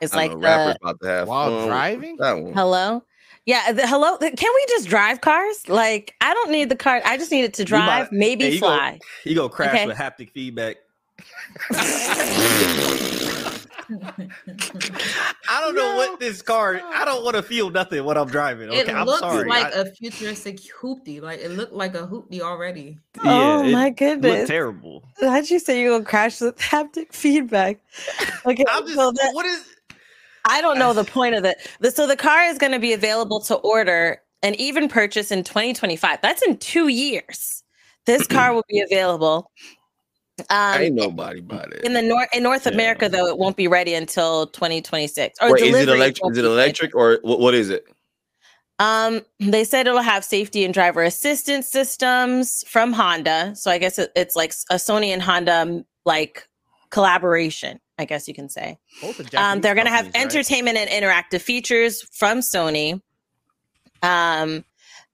It's like know the rappers about to have While fun driving? That one. hello. Yeah, the hello. Can we just drive cars? Like, I don't need the car. I just need it to drive, might- maybe Hey, you go- fly. You go crash Okay. with haptic feedback. [LAUGHS] I don't know what this car. I don't want to feel nothing when I'm driving. Okay, It I'm looks sorry. like I- a futuristic hoopty. Like it looked like a hoopty already. oh it my looked goodness! terrible. How'd you say you're gonna crash with haptic feedback? [LAUGHS] Okay, I'm just. so that, what is? I don't know the [LAUGHS] point of it. The, so the car is going to be available to order and even purchase in 2025. That's in two years. This [CLEARS THROAT] car will be available. Um, Ain't nobody about it. in the north in North Yeah. America, though, it won't be ready until 2026. Or Wait, is it electric? Is it electric or what, what is it? Um, they said it'll have safety and driver assistance systems from Honda. So I guess it, it's like a Sony and Honda um, like collaboration. I guess you can say. Um, they're going to have companies, right? entertainment and interactive features from Sony. Um,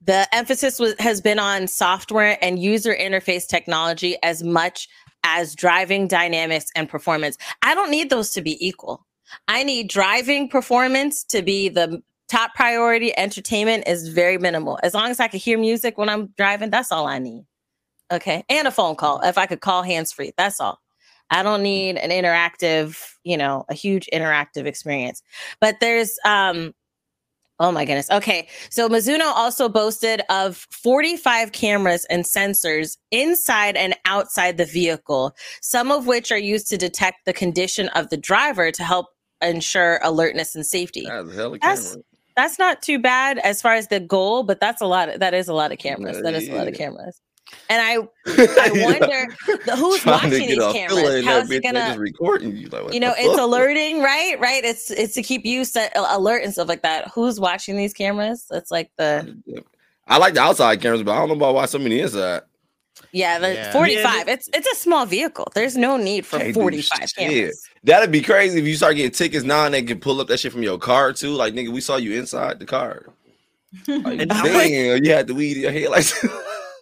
the emphasis was, has been on software and user interface technology as much as driving dynamics and performance. I don't need those to be equal. I need driving performance to be the top priority. Entertainment is very minimal. As long as I can hear music when I'm driving, that's all I need. Okay. And a phone call. If I could call hands free, that's all. I don't need an interactive, you know, a huge interactive experience. But there's um oh my goodness. Okay. So Mizuno also boasted of 45 cameras and sensors inside and outside the vehicle, some of which are used to detect the condition of the driver to help ensure alertness and safety. That's That's- not too bad as far as the goal, but that's a lot of, that is a lot of cameras. That is a lot of cameras. And I [LAUGHS] I wonder the, who's Trying to watching get these a cameras. filler How's that it gonna just recording you? Like, you know, it's fuck? alerting, right? Right. It's it's to keep you set uh, alert and stuff like that. Who's watching these cameras? That's like the I like the outside cameras, but I don't know about why so many inside. yeah, the Yeah. 45. It's it's a small vehicle. There's no need for 45 shit. cameras. That'd be crazy if you start getting tickets now and they can pull up that shit from your car too. Like nigga, we saw you inside the car. [LAUGHS] Like, [LAUGHS] And damn, like- you had the weed in your head like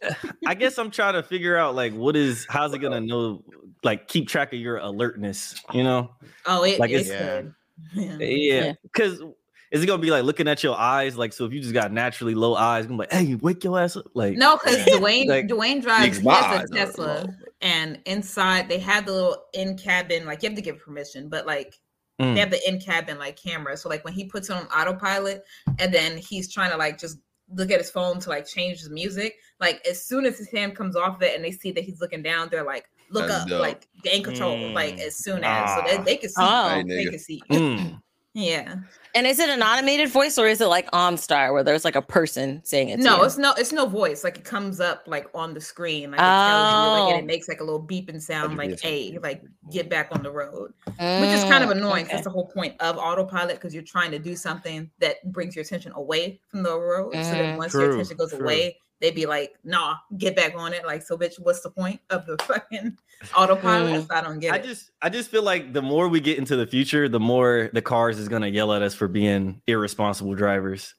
[LAUGHS] I guess I'm trying to figure out like what is how's it gonna know like keep track of your alertness, you know? Oh, it, Like, it's it's- good. [LAUGHS] Yeah. Yeah, Yeah. because is it gonna be like looking at your eyes? Like, so if you just got naturally low eyes, I'm like, hey, wake your ass up. Like, No, because [LAUGHS] Dwayne Like, Dwayne drives he has a are Tesla, low. and inside they have the little in cabin. Like you have to give permission, but like Mm. they have the in cabin like camera. So like when he puts it on autopilot, and then he's trying to like just look at his phone to like change his music. Like as soon as his hand comes off of it, and they see that he's looking down, they're like, "Look That's up!" dope. Like gain control. Like Mm. as soon as, so Ah. they, they can see. Oh. Hey, they can see. Mm. Yeah. And is it an automated voice or is it like OnStar where there's like a person saying it? No, you? it's no, it's no voice. Like it comes up like on the screen, like it you, like, and Oh. it makes like a little beeping sound, like "Hey, like get back on the road," which is kind of annoying. okay. That's the whole point of autopilot because you're trying to do something that brings your attention away from the road. So then Mhm. once your attention goes true. away, they'd be like, "Nah, get back on it." Like, so bitch, what's the point of the [LAUGHS] fucking autopilot? I don't get I it. just, I just feel like the more we get into the future, the more the cars is gonna yell at us for being irresponsible drivers.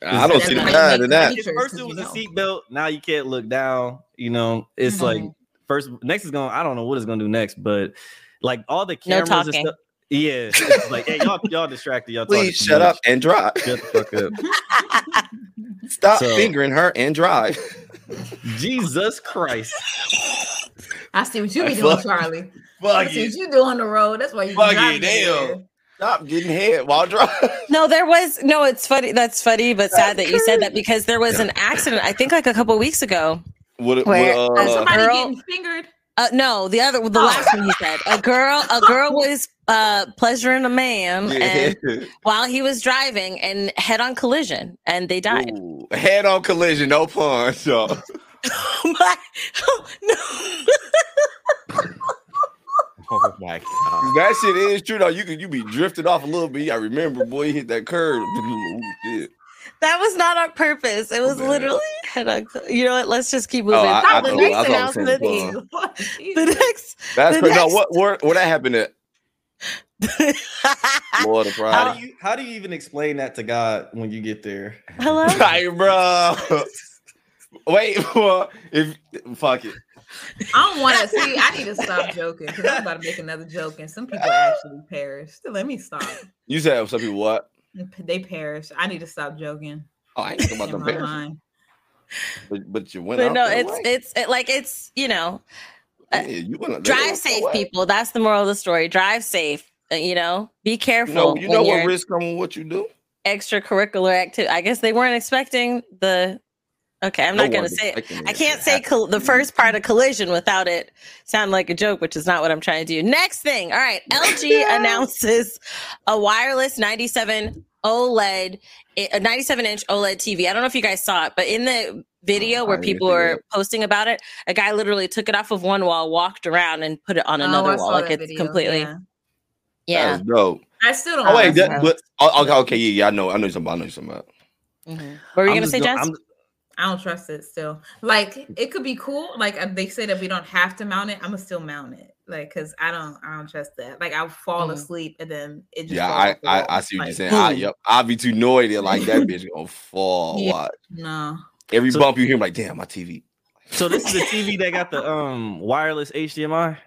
I don't see the how bad in that. the features, First 'cause it was a seatbelt. Now you can't look down. You know, it's like Mhm. first, next is gonna I don't know what it's gonna do next, but like all the No cameras and stuff. Yeah, it's like hey, y'all, y'all distracted. Y'all talking Please shut much. up and drive. Shut the fuck up. [LAUGHS] Stop So- fingering her and drive. Jesus Christ. I see what you be doing, Charlie. I Fuck see it. what you do on the road. That's why you Fuck driving it, damn. everywhere. Stop getting hit while driving. [LAUGHS] No, there was no. It's funny. That's funny, but sad that you said that because there was an accident. I think like a couple weeks ago. What, Where, what, uh, Somebody girl- getting fingered. Uh, no, the other, the Oh. last one he said. A girl, a girl [LAUGHS] was uh pleasuring a man, and [LAUGHS] while he was driving, and head-on collision, and they died. Ooh, head on collision, no pun. So Oh [LAUGHS] my, no. Oh my god. that shit is true though. You could you be drifted off a little bit. I remember, boy, you hit that curve. Ooh, shit. That was not on purpose. It was man. literally head on. You know what? Let's just keep moving. Oh, I- I the thought- next I thought it was announcement. saying [LAUGHS] The next. That's The crazy. No, next- what where, where that happened at [LAUGHS] Florida How do you how do you even explain that to God when you get there? Hello. [LAUGHS] Hey, bro. Wait, well, if fuck it. I don't want to see. I need to stop joking because I'm about to make another joke, and some people actually perished. Let me stop. You said some people what? They perish. I need to stop joking. Oh, I ain't talking about In the my bears, mind. but, but you went But out no, that it's way. it's it, like it's you know Yeah, you went drive safe, way. people. That's the moral of the story. Drive safe. uh, You know, be careful. You know, you know what risk come with what you do. extracurricular activity. I guess they weren't expecting the. Okay, I'm No not gonna say. It. I can't say happen. col- the first part of collision without it sound like a joke, which is not what I'm trying to do. Next thing, all right. [LAUGHS] LG announces a wireless 97 OLED, a 97 inch OLED TV. I don't know if you guys saw it, but in the video Oh, where people see were posting about it, a guy literally took it off of one wall, walked around, and put it on Oh, another I wall. Like it's video, completely, yeah. yeah. That's dope. I still don't. Oh wait, that, but oh, okay, okay, yeah, yeah, I know, I know you're talking about. I know you're talking about. Mhm. What were you I'm gonna just say, go- Jess? I'm- I don't trust it still. Like it could be cool. Like uh, they say that we don't have to mount it. I'm gonna still mount it. Like because I don't I don't trust that. Like I'll fall Mm. asleep and then it just Yeah, I, I. I see what you're Like, saying. I, yep, I'll be too noidy like that [LAUGHS] bitch gonna fall. Yeah. Watch. No. Every So- bump you hear, I'm like, damn, my TV. So this is a TV that got the um wireless HDMI.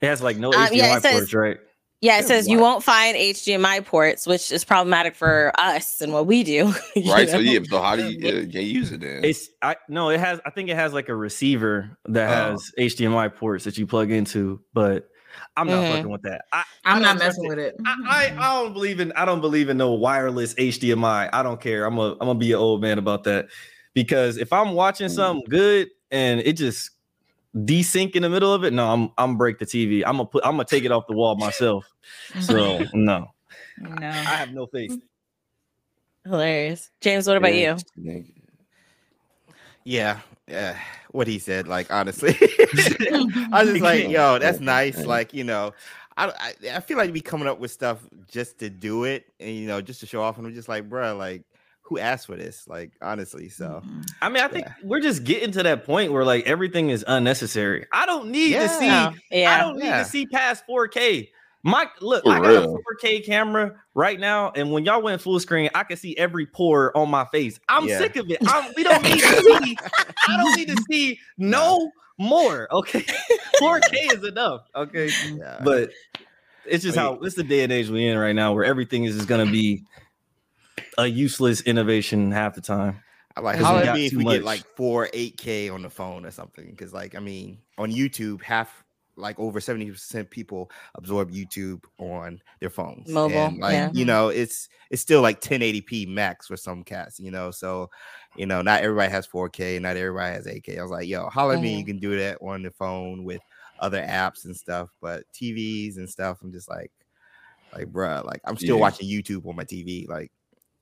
It has like no Um, HDMI yeah, it ports, right? Yeah, it Yeah, says you won't find HDMI ports, which is problematic for us and what we do. [LAUGHS] you Right. So yeah, so how do you uh, yeah, use it then? It's I no, it has. I think it has like a receiver that Oh. has HDMI ports that you plug into, but I'm not Mhm. fucking with that. I, I'm I not messing it. with it. I, I I don't believe in I don't believe in no wireless HDMI. I don't care. I'm a I'm gonna be an old man about that because if I'm watching Mm. something good and it just desync in the middle of it, no, I'm I'm break the TV. I'm gonna put I'm gonna take it off the wall myself. So [LAUGHS] no, no, I no. have no faith. Hilarious. James, what about Yeah, you? Yeah, yeah. What he said, like honestly, [LAUGHS] I was just like, yo, that's nice. Like you know, I, I I feel like we coming up with stuff just to do it, and you know, just to show off. And I'm just like, bro, like who asked for this? Like honestly, so. I mean, I think Yeah. we're just getting to that point where like everything is unnecessary. I don't need to see. Yeah. I don't need Yeah. to see past 4K. My look, For I got real. a 4K camera right now, and when y'all went full screen, I can see every pore on my face. I'm Yeah. sick of it. I'm, we don't need to see. I don't need to [LAUGHS] see no more. Okay, [LAUGHS] 4K is enough. Okay, Yeah. but it's just I how it's the day and age we in right now, where everything is just gonna be a useless innovation half the time. I'm like, 'Cause how we would be if too we get like four 8K on the phone or something? Because, like, I mean, on YouTube, half like over 70% people absorb YouTube on their phones. Mobile, And, like, yeah. you know, it's it's still like 1080p max for some cats, you know. So, you know, not everybody has 4K, not everybody has 8K. I was like, yo, holler at me, you mm-hmm. can do that on the phone with other apps and stuff, but TVs and stuff, I'm just like, like, bruh, like I'm still Yeah. watching YouTube on my TV. Like,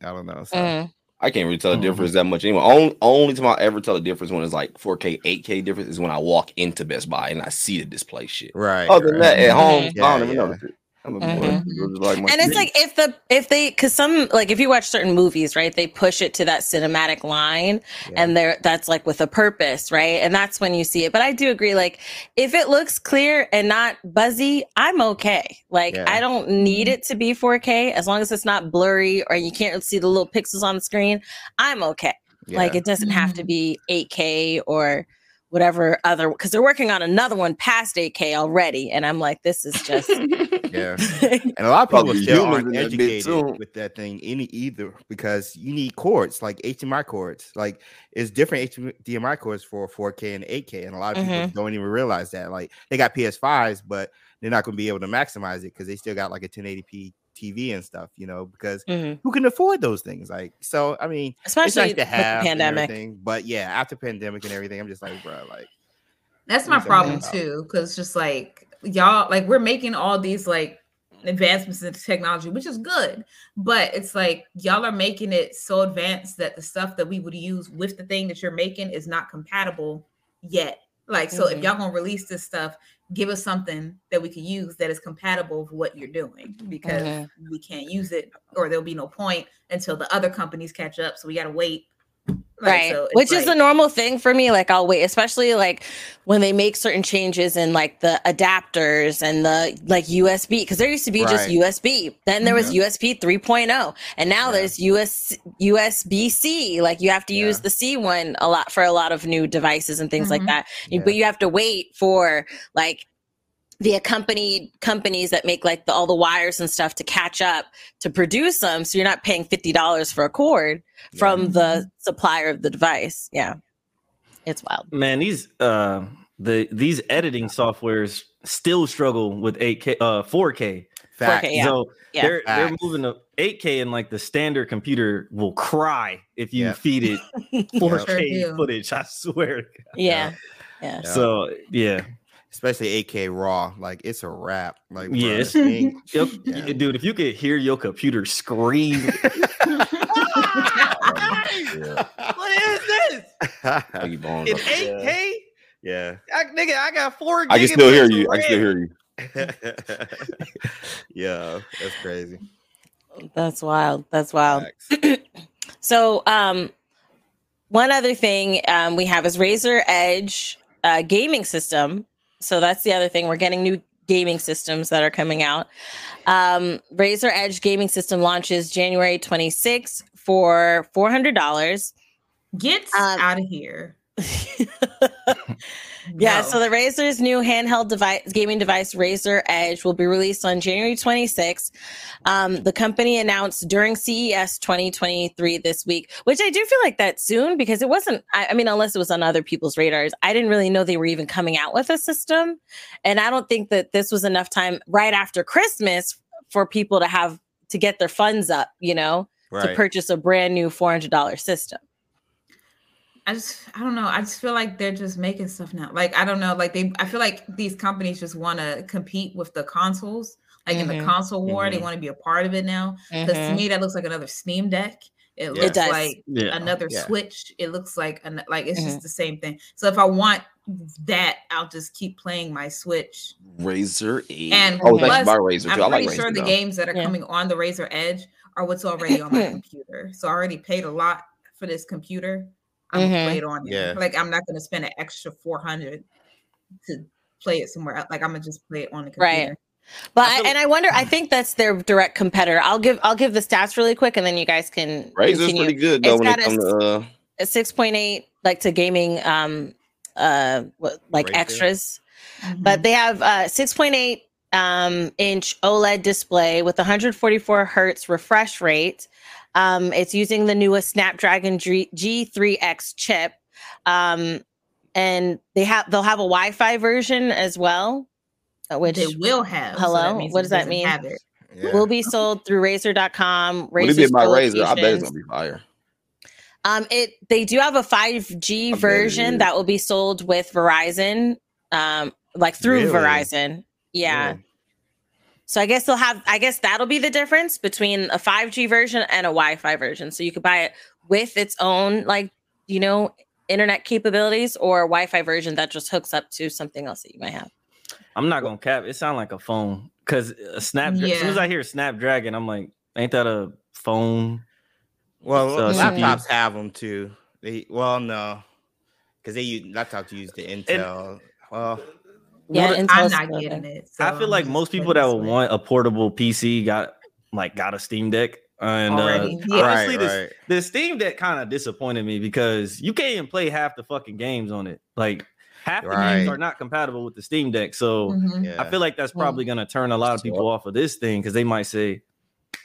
I don't know. So Mm. I can't really tell the Mhm. difference that much anymore. Only, only time I ever tell the difference when it's like 4K, 8K difference is when I walk into Best Buy and I see the display shit. right. Other than that, at home, Yeah, I don't even yeah. notice it. I'm a Mhm. boy. It's just like and it's TV. like if the if they because some like if you watch certain movies right they push it to that cinematic line Yeah. and there that's like with a purpose right and that's when you see it but i do agree like if it looks clear and not buzzy i'm okay like Yeah. i don't need it to be 4k as long as it's not blurry or you can't see the little pixels on the screen i'm okay like it doesn't have to be 8k or whatever other because they're working on another one past 8k already and i'm like this is just [LAUGHS] yeah. [LAUGHS] And a lot of people Probably still aren't in that too. with that thing any either because you need cords like HDMI cords. Like it's different HDMI cords for 4K and 8K, and a lot of people Mhm. don't even realize that. Like they got PS5s, but they're not going to be able to maximize it because they still got like a 1080p TV and stuff. You know, because Mhm. who can afford those things? Like so, I mean, it's especially nice to have the pandemic everything, but yeah, after pandemic and everything, I'm just like, bro, like That's my problem too, because just like y'all, like we're making all these like advancements in technology, which is good, but it's like y'all are making it so advanced that the stuff that we would use with the thing that you're making is not compatible yet. Like, so if Mhm. y'all gonna release this stuff, give us something that we can use that is compatible with what you're doing because Mhm. we can't use it or there'll be no point until the other companies catch up. So we gotta wait. Like, right so which is the normal thing for me like i'll wait especially like when they make certain changes in like the adapters and the like usb because there used to be just usb then there was usb 3.0 and now Yeah. there's us usb-c like you have to use the c one a lot for a lot of new devices and things like Mhm. that Yeah. but you have to wait for like the accompanied companies that make like the, all the wires and stuff to catch up to produce them so you're not paying $50 for a cord Yeah. from the supplier of the device yeah it's wild Man, these uh the these editing softwares still struggle with 8K uh 4K. facts. 4K, yeah. So Yeah. they're they're moving to 8K and like the standard computer will cry if you Yeah. feed it [LAUGHS] Sure 4K do. footage. I swear. yeah yeah, Yeah. So yeah, especially 8K raw. Like it's a wrap. Like Yes. this [LAUGHS] thing- [LAUGHS] Yeah. dude, if you could hear your computer scream, Yeah. [LAUGHS] what is this? Thank you, Bones. In 8K? yeah. I, nigga, I got four. I can still hear you. of I can still hear you. yeah, that's crazy. that's wild that's wild [CLEARS THROAT] so um one other thing um we have is Razer Edge uh gaming system so that's the other thing. We're getting new gaming systems that are coming out. Um Razer Edge gaming system launches january 26th for $400 Get Um, out of here. [LAUGHS] Yeah, No. so the Razer's new handheld device, gaming device, Razer Edge, will be released on January 26th. Um, the company announced during CES 2023 this week, which I do feel like that soon because it wasn't, I, I mean, unless it was on other people's radars, I didn't really know they were even coming out with a system. And I don't think that this was enough time right after Christmas for people to have to get their funds up, you know, to purchase a brand new $400 system. I just I don't know. I just feel like they're just making stuff now. Like I don't know. Like they I feel like these companies just want to compete with the consoles. Like in Mhm. the console war, they Mhm. want to be a part of it now. Because to Mhm. me, that looks like another Steam Deck. It Yeah. looks It does. like Yeah. another Yeah. Switch. It looks like an, like it's just the same thing. So if I want that, I'll just keep playing my Switch. Razer Edge. And I was actually plus, by Razer I'm too. I like pretty sure Razer. the though. games that are Yeah. coming on the Razer Edge are what's already on my [CLEARS THROAT] computer. So I already paid a lot for this computer. I'm Mhm. gonna play it on there. Yeah. Like I'm not gonna spend an extra four hundred to play it somewhere else. Like I'm gonna just play it on the computer. Right. computer. But I and I wonder, I think that's their direct competitor. I'll give I'll give the stats really quick, and then you guys can. Razer's continue. pretty good though it's when it comes to uh... a six point eight like to gaming um uh like Razer. extras, mm-hmm. but they have uh six point eight um inch OLED display with 144 hertz refresh rate. Um, it's using the newest Snapdragon G- G3X chip. Um, and they have they'll have a Wi-Fi version as well uh, which they will have. Hello, so what does that mean? Yeah. Will be sold through Razer.com. Razer Would it be my Razer? I bet it's gonna be fire. Um, it they do have a 5G I version that will be sold with Verizon, um, like through really? Verizon. Yeah. yeah. So I guess they'll have. I guess that'll be the difference between a 5G version and a Wi-Fi version. So you could buy it with its own, like you know, internet capabilities, or a Wi-Fi version that just hooks up to something else that you might have. I'm not gonna cap. It sounds like a phone because a Snapdragon. Yeah. As soon as I hear Snapdragon, I'm like, ain't that a phone? Well, uh, laptops CPU? have them too. They well, no, because they use laptops use the Intel. And, well, yeah, well, I'm not getting it. So I feel like most people that would want a portable PC got like got a Steam Deck. And uh, yeah. honestly, right, this, right. the Steam Deck kind of disappointed me because you can't even play half the fucking games on it. Like half the right. games are not compatible with the Steam Deck. So mm-hmm. yeah. I feel like that's probably going to turn a lot of people off of this thing because they might say,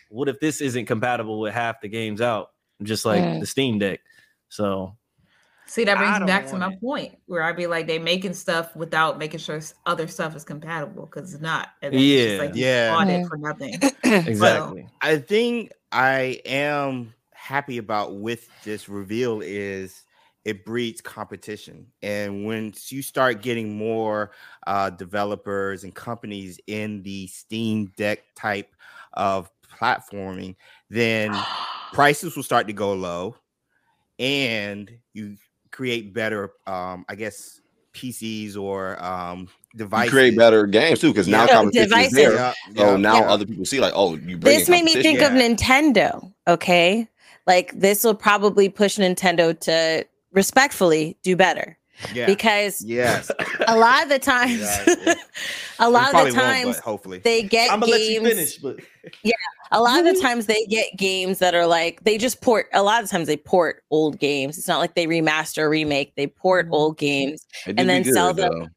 "What if this isn't compatible with half the games out, just like mm. the Steam Deck?" So. See, that brings me back to my it. point where I'd be like, they making stuff without making sure other stuff is compatible because it's not. And yeah, like yeah, bought it for nothing. [CLEARS THROAT] exactly. So, I think I am happy about with this reveal is it breeds competition. And once you start getting more uh, developers and companies in the Steam Deck type of platforming, then [GASPS] prices will start to go low and you create better, um, I guess, PCs or um, devices. You create better games too, because now yeah. competition devices. is there. Yeah, yeah. So now other people see like, oh, you. This made me think of Nintendo. Okay, like this will probably push Nintendo to respectfully do better. Yeah. Because yes, a lot of the times, yeah, [LAUGHS] a lot of the times, hopefully they get I'm gonna games, let you finish, but yeah, a lot of the times they get games that are like they just port. A lot of times they port old games. It's not like they remaster, or remake. They port mm-hmm. old games and then good, sell them. Though.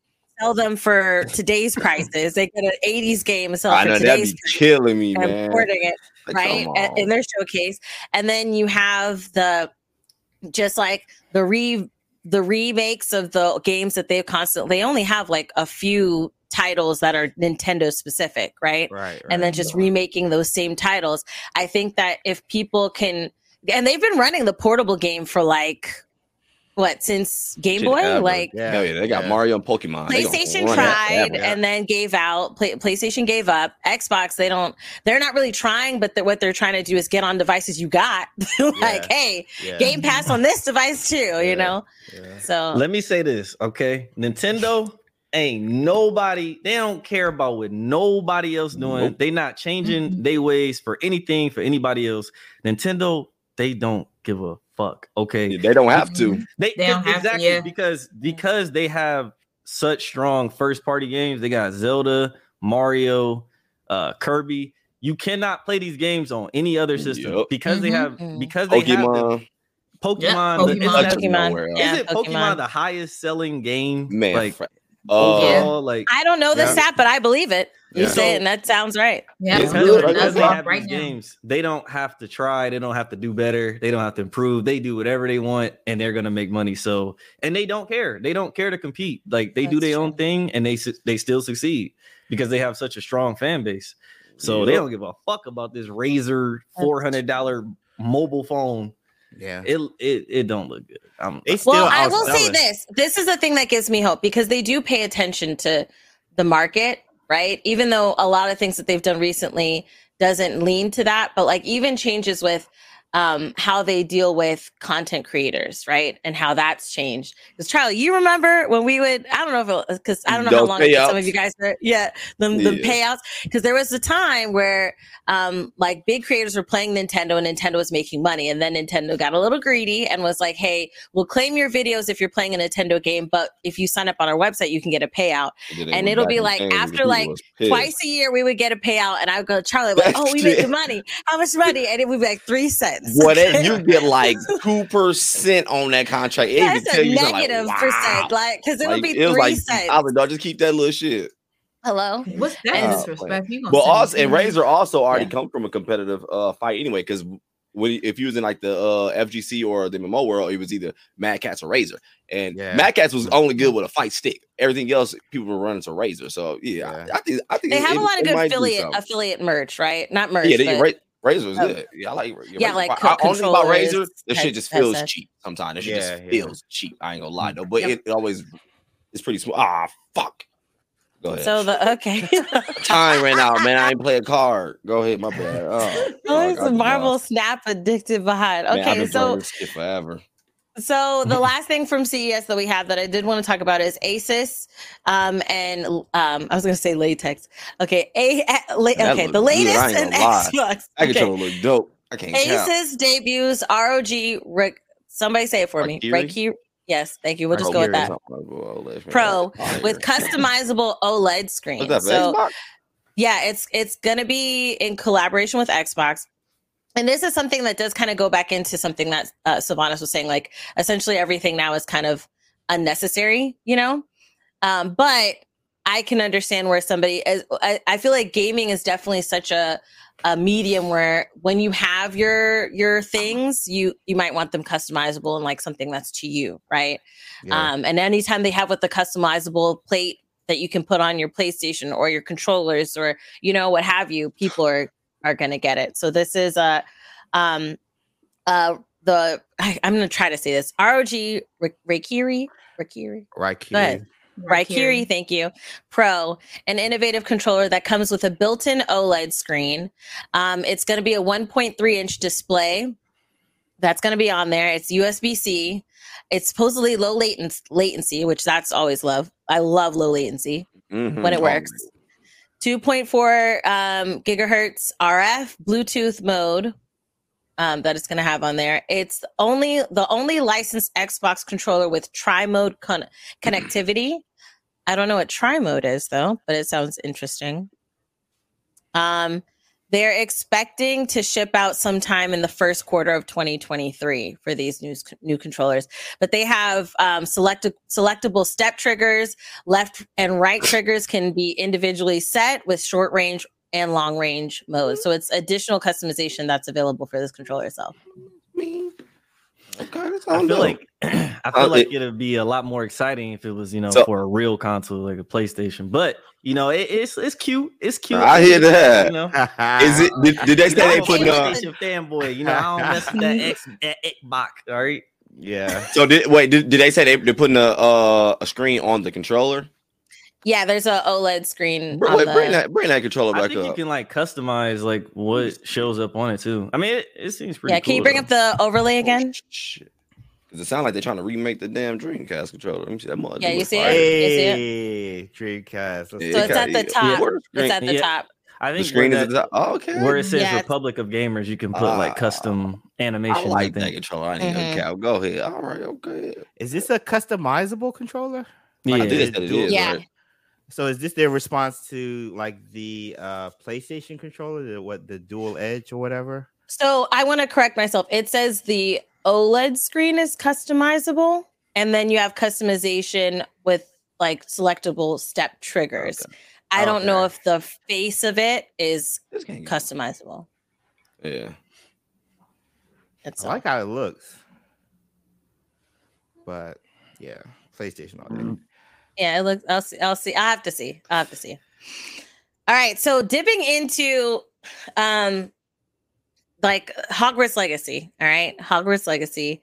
Sell them for today's prices. They get an '80s game and sell it for today's. That'd be killing me, man. Porting it like, right in their showcase, and then you have the just like the re the remakes of the games that they've constantly they only have like a few titles that are Nintendo specific, right? Right. right. And then just remaking those same titles. I think that if people can and they've been running the portable game for like what since Game Boy? Ever. Like, yeah. Hell yeah, they got yeah. Mario and Pokemon. PlayStation tried yeah. and then gave out. Play, PlayStation gave up. Xbox, they don't. They're not really trying, but what they're trying to do is get on devices you got. [LAUGHS] like, hey, Game Pass on this device too. You know. So let me say this, okay? Nintendo ain't nobody. They don't care about what nobody else doing. Nope. They not changing mm-hmm. their ways for anything for anybody else. Nintendo, they don't give a fuck. Okay, they don't have to. They, they don't exactly to, yeah. because because they have such strong first party games. They got Zelda, Mario, uh, Kirby. You cannot play these games on any other system yep. because mm-hmm. they have mm-hmm. because they Pokemon. have the, Pokemon. Yeah, Pokemon. The, is, yeah, is it Pokemon, Pokemon, the highest selling game? Man, like uh, yeah. like I don't know the yeah. stat, but I believe it. You yeah. say it, and that sounds right. Yeah, because, because they have right these now. games, they don't have to try, they don't have to do better, they don't have to improve. They do whatever they want, and they're gonna make money. So, and they don't care. They don't care to compete. Like they That's do their own thing, and they they still succeed because they have such a strong fan base. So yeah. they don't give a fuck about this Razer four hundred dollar mobile phone yeah, it it, it don't look good. I'm, well, I will say this: this is the thing that gives me hope because they do pay attention to the market, right? Even though a lot of things that they've done recently doesn't lean to that, but like even changes with um, how they deal with content creators, right? And how that's changed. Because Charlie, you remember when we would, I don't know if because I don't know Those how long payouts. some of you guys were, yeah, the, the Yeah. payouts. Because there was a time where um, like big creators were playing Nintendo and Nintendo was making money. And then Nintendo got a little greedy and was like, hey, we'll claim your videos if you're playing a Nintendo game, but if you sign up on our website, you can get a payout. they and it'll be like and after, like. Twice a year, we would get a payout, and I would go, Charlie, like, oh, we making money. How much money? And it would be like three cents. [LAUGHS] What if you get like [LAUGHS] two percent on that contract? It even That's tell a you something negative like, percent, wow. like because it would Like, be it three like, cents. I was like, dog, just keep that little shit. Hello. What's that And- disrespect? You gonna But also, and Razer also already Yeah. come from a competitive uh fight anyway, because when if you was in like the uh FGC or the MMO world, it was either Mad Catz or Razer, and Yeah. Mad Catz was only good with a fight stick. Everything else, people were running to Razer. So yeah, Yeah. I, I think I think They it- have a lot of good affiliate something. affiliate merch, right? Not merch. Yeah, they, but, Ra- Razer is Oh. good. Yeah, I like. Yeah, like I, co- I, only about Razer, controllers, the shit just feels headsets. cheap sometimes. That shit Yeah, just yeah. feels cheap. I ain't gonna lie though, but Yep. it, it always it's pretty small. Ah, fuck. Go ahead. So the okay. [LAUGHS] time ran out, man. I ain't play a card. Go ahead, my bad. Oh, [LAUGHS] Oh, fuck, it's I a just Marvel. Snap addicted behind. Man, I've Okay, been so playing this shit forever. So the last thing from CES that we have that I did want to talk about is Asus, um, and um, I was going to say latex. Okay, a, a- la- okay, look the latest gonna lie. Xbox. I can Okay. tell it look dope. I can't count. Asus debuts ROG. Rick, somebody say it for me. Rakiri? Rakiri. Yes, thank you. We'll just go with that. Oh, Pro with customizable OLED screen. What's that? So Xbox? yeah, it's it's gonna be in collaboration with Xbox. And this is something that does kind of go back into something that uh, Sylvanas was saying, like essentially everything now is kind of unnecessary, you know. Um, but I can understand where somebody is. I, I feel like gaming is definitely such a a medium where when you have your your things, you you might want them customizable and like something that's to you, right? Yeah. Um, and anytime they have with the customizable plate that you can put on your PlayStation or your controllers or you know what have you, people are are gonna get it. So this is a um uh the I, I'm gonna try to say this ROG Rak- Rakiri Rakiri right. go ahead. Raikiri, thank you. Pro, an innovative controller that comes with a built-in OLED screen. Um, it's going to be a 1.3 inch display. That's going to be on there. It's USB-C. It's supposedly low latency, latency, which that's always love. I love low latency Mhm. when it Oh, works. 2.4 um, gigahertz RF Bluetooth mode um, that it's going to have on there. It's only the only licensed Xbox controller with tri mode con- connectivity. I don't know what tri mode is though, but it sounds interesting. Um, they're expecting to ship out sometime in the first quarter of 2023 for these new new controllers, but they have um, select selectable step triggers. Left and right [LAUGHS] triggers can be individually set with short range and long range modes. So it's additional customization that's available for this controller itself. Okay, that's I feel dope. like [CLEARS THROAT] I Uh, feel like it- it'd be a lot more exciting if it was, you know, So- for a real console like a PlayStation. But you know, it, it's it's cute. It's cute. I hear that. You know, [LAUGHS] Is it? Did, did they You say know, they I'm a put? PlayStation fanboy. You know, I don't mess with that X [LAUGHS] that Xbox. All right. Yeah. So did wait? Did, did they say they they're putting a uh, a screen on the controller? Yeah, there's a OLED screen. Br- on wait, the- bring that bring that controller I back think you can like customize like what shows up on it too. I mean, it, it seems pretty. yeah, can you bring though. up the overlay again? Shit. Cause it sounds like they're trying to remake the damn Dreamcast controller. Let me see that mother. Yeah, you look see it? fire. Hey, Dreamcast. Let's So Yeah, see. it's at the top. It's at the top. I The think screen where is at that- the. Oh, okay. where it says Yeah, Republic of Gamers, you can put like Ah. custom I like and that things. controller. I need Mhm. a cow. Go ahead. All right. Okay. Is this a customizable controller? Yeah. I think they said it is. Yeah. Right? So is this their response to like the uh PlayStation controller, the what the dual edge or whatever? So I want to correct myself. It says the OLED screen is customizable, and then you have customization with like selectable step triggers. I don't know if the face of it is This can't get- customizable. Yeah. It's I like how it looks. But yeah, PlayStation all day. Yeah, it looks. I'll see. I'll see. I have to see. I have to see. All right. So dipping into, um, like Hogwarts Legacy. All right, Hogwarts Legacy.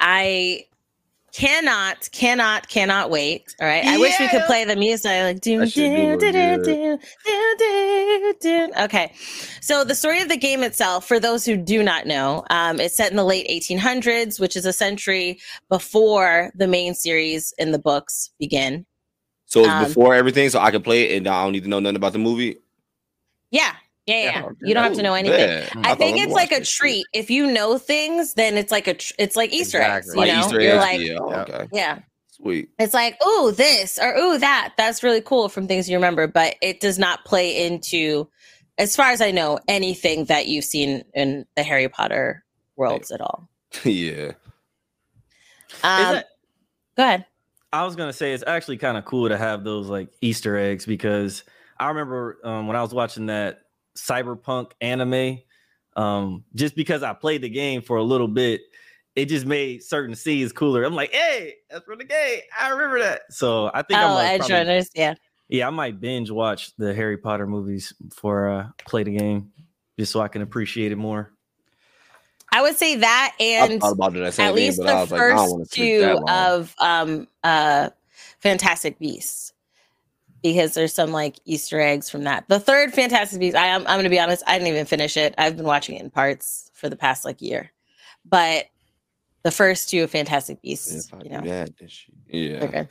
I cannot, cannot, cannot wait. All right. I wish we could play the music. Like do do do do do do do do do. Okay. So the story of the game itself, for those who do not know, um, it's set in the late 1800s, which is a century before the main series in the books begin. So it's um, before everything, so I can play it, and I don't need to know nothing about the movie. Yeah, yeah, yeah. yeah. You don't have to know anything. Yeah. I, I think it's like a treat. If you know things, then it's like a tr- it's like Easter exactly. eggs. You like know, Easter you're like, yeah, okay. yeah. Sweet. It's like, oh, this or oh, that. That's really cool from things you remember, but it does not play into, as far as I know, anything that you've seen in the Harry Potter worlds at all. [LAUGHS] yeah. Um, that, go ahead. I was gonna say it's actually kind of cool to have those like Easter eggs because I remember um, when I was watching that cyberpunk anime, um, just because I played the game for a little bit, it just made certain scenes cooler. I'm like, hey, that's from the game. I remember that. So I think oh, I'm like, Edge probably, Runners, yeah. Yeah, I might binge watch the Harry Potter movies before uh play the game, just so I can appreciate it more. I would say that, and at least the first like, two of um uh Fantastic Beasts because there's some like Easter eggs from that. The third Fantastic Beasts, I am I'm gonna be honest, I didn't even finish it. I've been watching it in parts for the past like year, but the first two Fantastic Beasts. you know, that, yeah. Okay.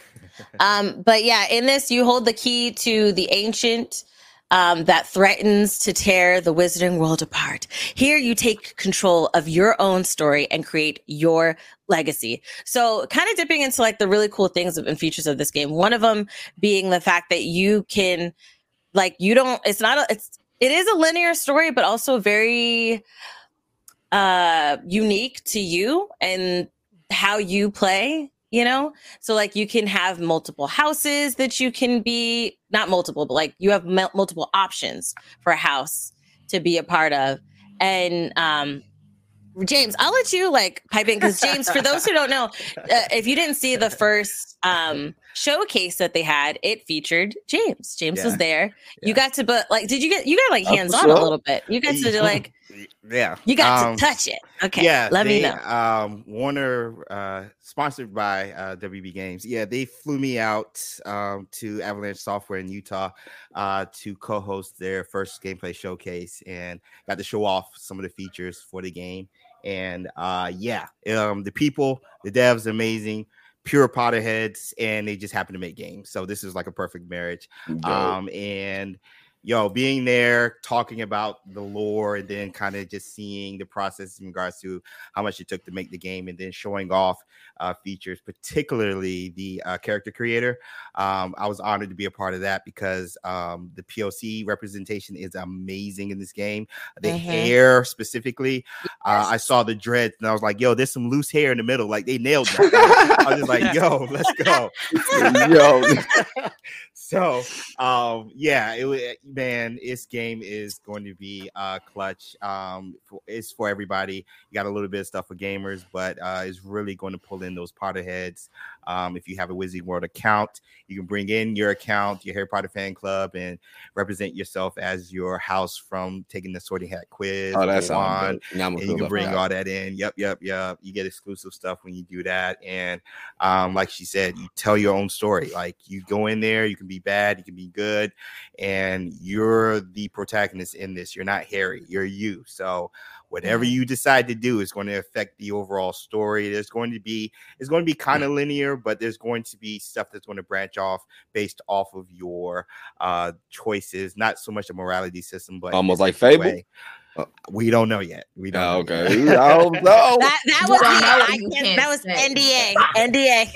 [LAUGHS] um, but yeah, in this, you hold the key to the ancient um, that threatens to tear the wizarding world apart. Here, you take control of your own story and create your legacy. So, kind of dipping into like the really cool things and features of this game. One of them being the fact that you can, like, you don't. It's not a. It's it is a linear story, but also very uh unique to you and how you play you know so like you can have multiple houses that you can be not multiple but like you have m- multiple options for a house to be a part of and um James, I'll let you like pipe in because James, for those who don't know, uh, if you didn't see the first um showcase that they had, it featured James. James yeah. was there. Yeah. You got to, but like, did you get you got like hands on a little bit? You got to like yeah. You got um, to touch it. Okay. Yeah. Let they, me know. Um, Warner, uh, sponsored by uh, WB Games. Yeah, they flew me out um, to Avalanche Software in Utah uh, to co-host their first gameplay showcase and got to show off some of the features for the game. And uh, yeah, um, the people, the devs, amazing pure Potterheads, and they just happen to make games. So this is like a perfect marriage. Um, and yo, being there, talking about the lore, and then kind of just seeing the process in regards to how much it took to make the game, and then showing off uh, features, particularly the uh, character creator. Um, I was honored to be a part of that because um, the POC representation is amazing in this game. The mm-hmm. hair specifically, uh, I saw the dreads, and I was like, yo, there's some loose hair in the middle. Like they nailed that. I was just like, [LAUGHS] yo, let's go, [LAUGHS] yo. [LAUGHS] so, um, yeah, it man, this game is going to be uh, clutch. Um, for, it's for everybody. You got a little bit of stuff for gamers, but uh, it's really going to pull in those Potterheads. Um, if you have a Wizarding World account, you can bring in your account, your Harry Potter fan club, and represent yourself as your house from taking the Sorting Hat quiz. Oh, that's on. And you can bring all that in. Yep, yep, yep. You get exclusive stuff when you do that. And um, like she said, you tell your own story. Like you go in there, you can be bad, you can be good, and you're the protagonist in this. You're not Harry, you're you. So whatever mm-hmm. you decide to do is going to affect the overall story. There's going to be it's going to be kind of linear, but there's going to be stuff that's going to branch off based off of your uh choices. Not so much a morality system, but almost like Fable. Way. Uh, we don't know yet. We don't. Oh, okay. I don't [LAUGHS] know. that, that was that was NDA. NDA.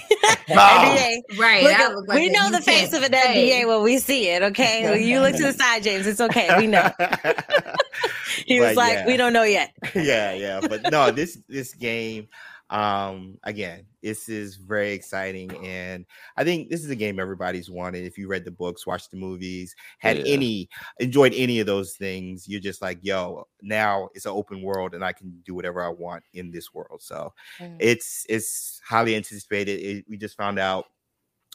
NDA. Right. Look, like we know the face of an say. NDA when we see it. Okay. [LAUGHS] you look to the side, James. It's okay. We know. [LAUGHS] he was like, yeah. we don't know yet. yeah, yeah. But no, this this game um again this is very exciting and i think this is a game everybody's wanted if you read the books watched the movies had yeah. any enjoyed any of those things you're just like yo now it's an open world and i can do whatever i want in this world so mm. it's it's highly anticipated it, we just found out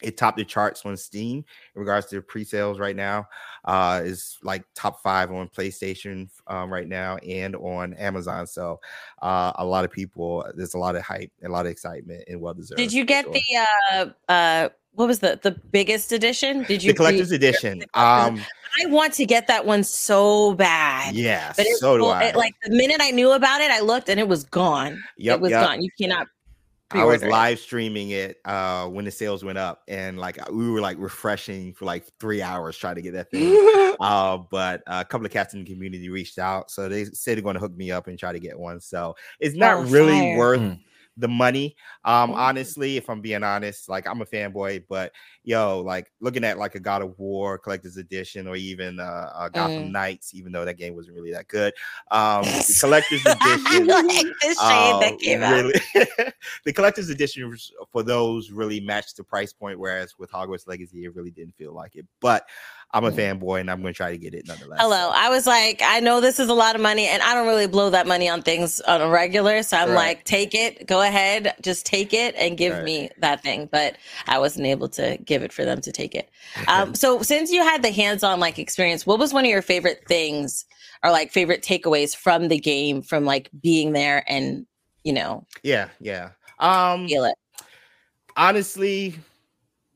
it topped the charts on Steam in regards to pre-sales right now. Uh, is like top five on PlayStation um, right now and on Amazon. So uh, a lot of people, there's a lot of hype, a lot of excitement, and well deserved. Did you get sure. the uh, uh, what was the the biggest edition? Did you the collector's edition. [LAUGHS] Um, I want to get that one so bad. yeah, But it's so do full- I. like the minute I knew about it, I looked and it was gone. Yep, it was yep. gone. You cannot. I was live streaming it uh when the sales went up, and like we were like refreshing for like three hours trying to get that thing. [LAUGHS] uh, but a couple of cats in the community reached out, so they said they're going to hook me up and try to get one. So it's not Oh, really fire. worth Mm. The money. Um, Mm. honestly, if I'm being honest, like I'm a fanboy, but yo, like looking at like a God of War collector's edition or even uh, uh Gotham Mm. Knights, even though that game wasn't really that good. Um, [LAUGHS] the collector's I edition. like the shade Uh, that came out. really, [LAUGHS] the collector's edition for those really matched the price point, whereas with Hogwarts Legacy, it really didn't feel like it. But I'm a fanboy and I'm going to try to get it nonetheless. Hello. I was like, I know this is a lot of money, and I don't really blow that money on things on a regular. So I'm Right. like, take it, go ahead, just take it and give Right. me that thing. But I wasn't able to give it for them to take it. [LAUGHS] Um, so since you had the hands-on like experience, what was one of your favorite things or like favorite takeaways from the game, from like being there and you know Yeah, yeah. Um, feel it? honestly,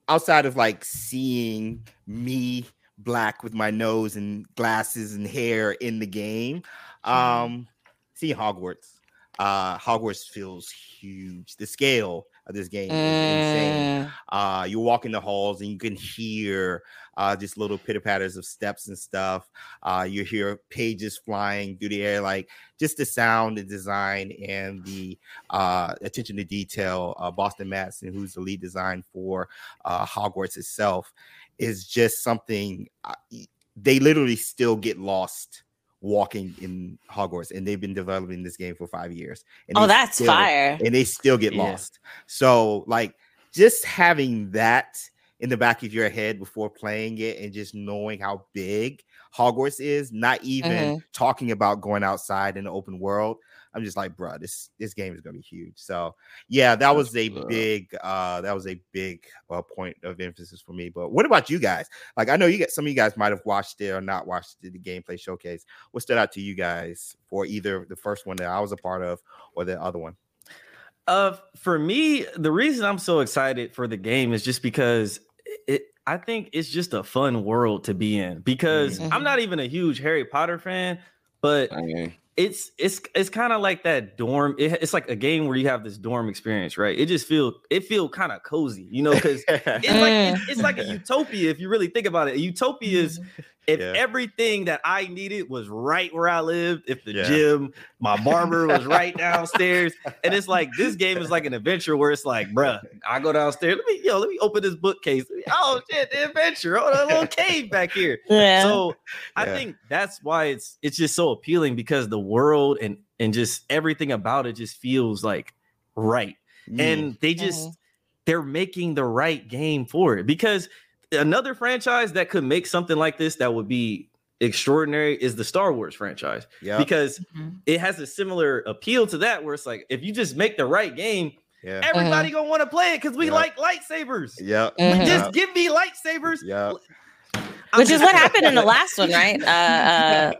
outside of like seeing me black with my nose and glasses and hair in the game, um, seeing Hogwarts, uh, Hogwarts feels huge. The scale of this game is insane. Mm, Uh, you walk in the halls and you can hear uh, just little pitter patters of steps and stuff. Uh, you hear pages flying through the air, like just the sound, the design, and the uh, attention to detail. Uh, Boston Madsen, who's the lead design for uh, Hogwarts itself, is just something uh, they literally still get lost walking in Hogwarts, and they've been developing this game for five years. And Oh, that's still- fire. and they still get Yeah. lost. So, like, just having that in the back of your head before playing it and just knowing how big Hogwarts is, not even Mm-hmm. talking about going outside in the open world. I'm just like, bro, this this game is gonna be huge. So yeah, that was a big uh that was a big uh, point of emphasis for me. But what about you guys? Like I know you get some of you guys might have watched it or not watched the, the gameplay showcase. What stood out to you guys for either the first one that I was a part of or the other one? Uh, for me, the reason I'm so excited for the game is just because it. I think it's just a fun world to be in because Mhm. I'm not even a huge Harry Potter fan, but I mean, it's it's it's kind of like that dorm. It, it's like a game where you have this dorm experience, right? It just feel it feel kind of cozy, you know, because [LAUGHS] it's like it's, it's like a [LAUGHS] utopia if you really think about it. A utopia is mm-hmm. If Yeah. everything that I needed was right where I lived, if the Yeah. gym, my barber was [LAUGHS] right downstairs, and it's like this game is like an adventure where it's like, bruh, I go downstairs. Let me yo, let me open this bookcase. Oh shit, the adventure. Oh, a little cave back here. [LAUGHS] Yeah. So I Yeah. think that's why it's it's just so appealing because the world and and just everything about it just feels like right Mm. and they just they're making the right game for it because another franchise that could make something like this that would be extraordinary is the Star Wars franchise yeah, because Mhm. it has a similar appeal to that where it's like if you just make the right game yeah, everybody gonna want to play it because we Yeah. like lightsabers yeah, Mhm. just give me lightsabers yeah. Which is what happened in the [LAUGHS] last one, right? Uh, uh,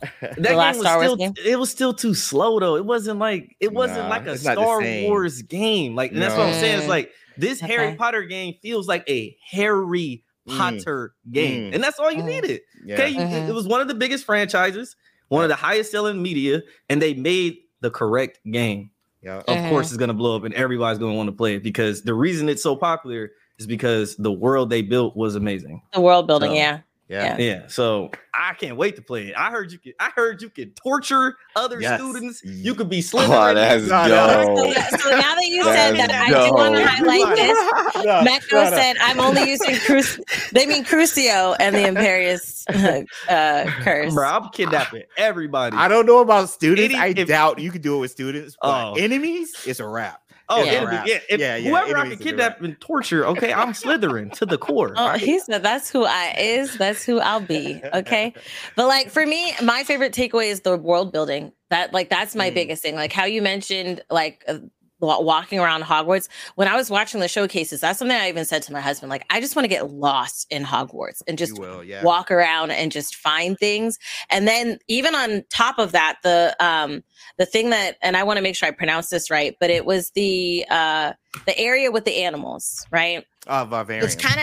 [LAUGHS] that The game last was Star Wars still game? it was still too slow though. It wasn't like it wasn't Nah, like a it's not the Star. Wars game. Like and that's what I'm saying. It's like this Harry Potter game feels like a Harry Mm. Potter game, Mm. and that's all you Mm. needed. yeah. Okay, you- it- it was one of the biggest franchises, one of the highest selling media, and they made the correct game. yeah. Of course, it's gonna blow up, and everybody's gonna want to play it because the reason it's so popular is because the world they built was amazing. the world building, So- yeah. Yeah. Yeah, so I can't wait to play it. I heard you could. I heard you could torture other Yes. students. You could be oh, that's No, no. So, dope. so now that you said That's that, I do want to highlight this. [LAUGHS] No, Mecco no, no. said, "I'm only using Cruci. They mean Crucio and the Imperius uh, uh, curse." Bro, I'm kidnapping everybody. I don't know about students. Any- I if- doubt you could do it with students. But Oh. enemies, it's a wrap. Oh, Yeah. enemy, yeah, if Yeah, yeah, whoever I enemies can kidnap and torture, okay, I'm Slytherin to the core. Oh, right? he said that's who I is. That's who I'll be. Okay. But like for me, my favorite takeaway is the world building. That like that's my Mm. biggest thing. Like how you mentioned like uh, wa- walking around Hogwarts. When I was watching the showcases, that's something I even said to my husband. Like I just want to get lost in Hogwarts and just will, yeah. walk around and just find things and then even on top of that the um the thing that and i want to make sure i pronounce this right but it was the uh the area with the animals right Uh, vivarium. It's kind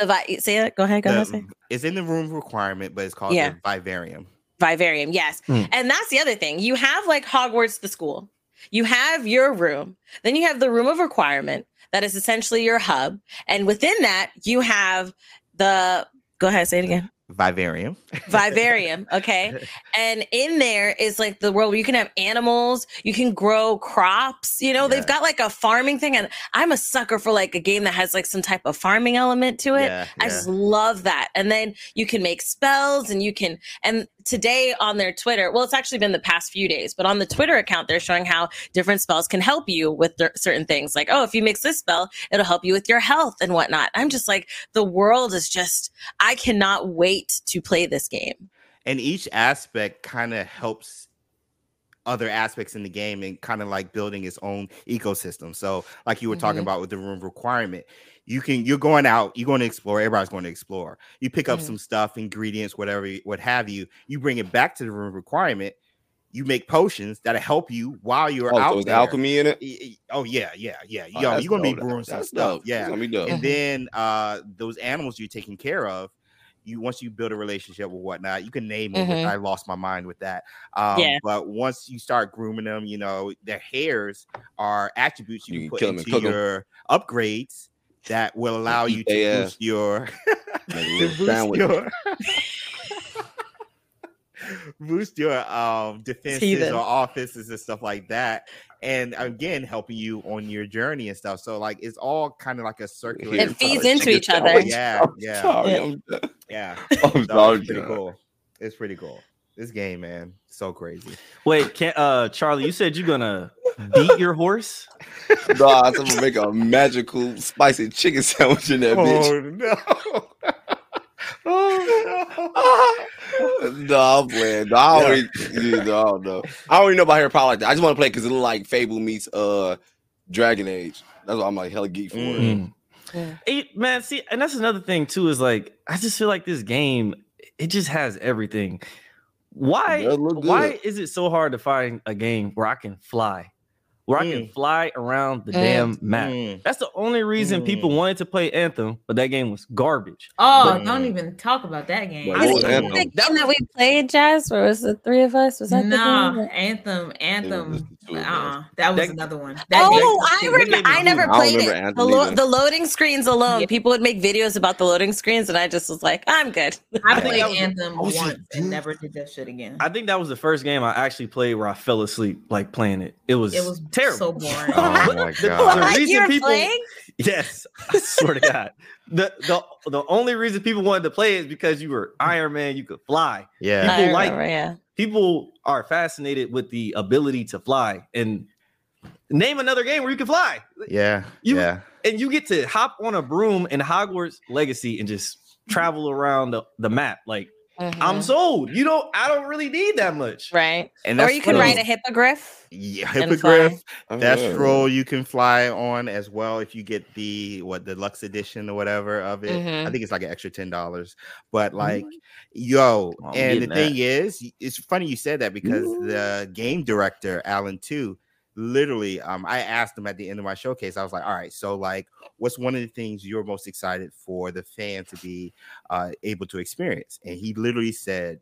of say it. Go ahead. Go The- ahead. Say. It's in the room requirement, but it's called Yeah. the vivarium. Vivarium, yes. Hmm. And that's the other thing. You have like Hogwarts, the school. You have your room. Then you have the room of requirement that is essentially your hub. And within that, you have the go ahead, say it again. Vivarium. Vivarium. [LAUGHS] Okay. And in there is like the world where you can have animals, you can grow crops. You know, Yeah. they've got like a farming thing. And I'm a sucker for like a game that has like some type of farming element to it. Yeah, I yeah. just love that. And then you can make spells and you can, and today on their Twitter, well, it's actually been the past few days, but on the Twitter account, they're showing how different spells can help you with cer- certain things. Like, oh, if you mix this spell, it'll help you with your health and whatnot. I'm just like, the world is just, I cannot wait to play this game. and each aspect kind of helps other aspects in the game and kind of like building its own ecosystem. So, like you were talking Mhm. about with the room requirement, you can you're going out, you're going to explore. Everybody's going to explore. You pick up Mhm. some stuff, ingredients, whatever, what have you. You bring it back to the room requirement. You make potions that'll help you while you're Oh, out so there. alchemy in it? Y- y- Oh yeah, yeah, yeah. Oh, Yo, that's you're gonna be dope. brewing some That's stuff. dope. Yeah, That's gonna and then uh those animals you're taking care of you once you build a relationship with whatnot you can name them which Mhm. i lost my mind with that um Yeah. but once you start grooming them you know their hairs are attributes you, You can can put kill 'em into cook 'em. your upgrades that will allow you to they boost your [LAUGHS] to boost your [LAUGHS] [LAUGHS] boost your um defenses or offenses and stuff like that and again helping you on your journey and stuff so like it's all kind of like a circular It feeds into each other. sandwich. Yeah, yeah. sorry, Yeah. I'm, [LAUGHS] yeah I'm so sorry, it's pretty cool it's pretty cool this game man so crazy Wait, can uh Charlie, you said you're gonna beat your horse? [LAUGHS] Nah, I'm gonna make a magical spicy chicken sandwich in that bitch. [LAUGHS] no oh no, I'm playing. No, I already, yeah, no, I don't know. I already know about Harry Potter like that. I just want to play because it look like Fable meets uh Dragon Age. That's why I'm like hella geek for it. Mm. Yeah. It, man, see, and that's another thing too. Is like I just feel like this game, it just has everything. Why? It does look Why is it so hard to find a game where I can fly, where I can Mm. fly around the Mm. damn map? Mm. That's the only reason people Mm. wanted to play Anthem, but that game was garbage. Oh, But- don't even talk about that game. But Was what it the Anthem? game that we played, Jazz? Or was it three of us? Was that Nah, the game? Anthem, Anthem. just the two of us. Uh, that was That- another one. That Oh, game- I that remember. I never played remember it. The, lo- the loading screens alone. Yeah. People would make videos about the loading screens, and I just was like, I'm good. I played that was- Anthem I was once and never did that shit again. I think that was the first game I actually played where I fell asleep like playing it. It was it was terrible. so boring. oh [LAUGHS] my god the [LAUGHS] reason you were people- playing? Yes, I swear to God. The, the the only reason people wanted to play is because you were Iron Man, you could fly. yeah People I like- yeah. People are fascinated with the ability to fly. And name another game where you can fly. yeah You- yeah And you get to hop on a broom in Hogwarts Legacy and just travel around the, the map. Like I'm Mhm. sold. You don't I don't really need that much. right. and Or you can one of ride a hippogriff. yeah, and hippogriff Oh, That's yeah. you can fly on as well if you get the what the Lux edition or whatever of it. I Mhm. think it's like an extra ten dollars. But like, yo, Oh, I'm and the getting thing is, it's funny you said that because the game director Alan Tew, literally, um, I asked him at the end of my showcase. I was like, all right, so like, what's one of the things you're most excited for the fan to be uh, able to experience? And he literally said,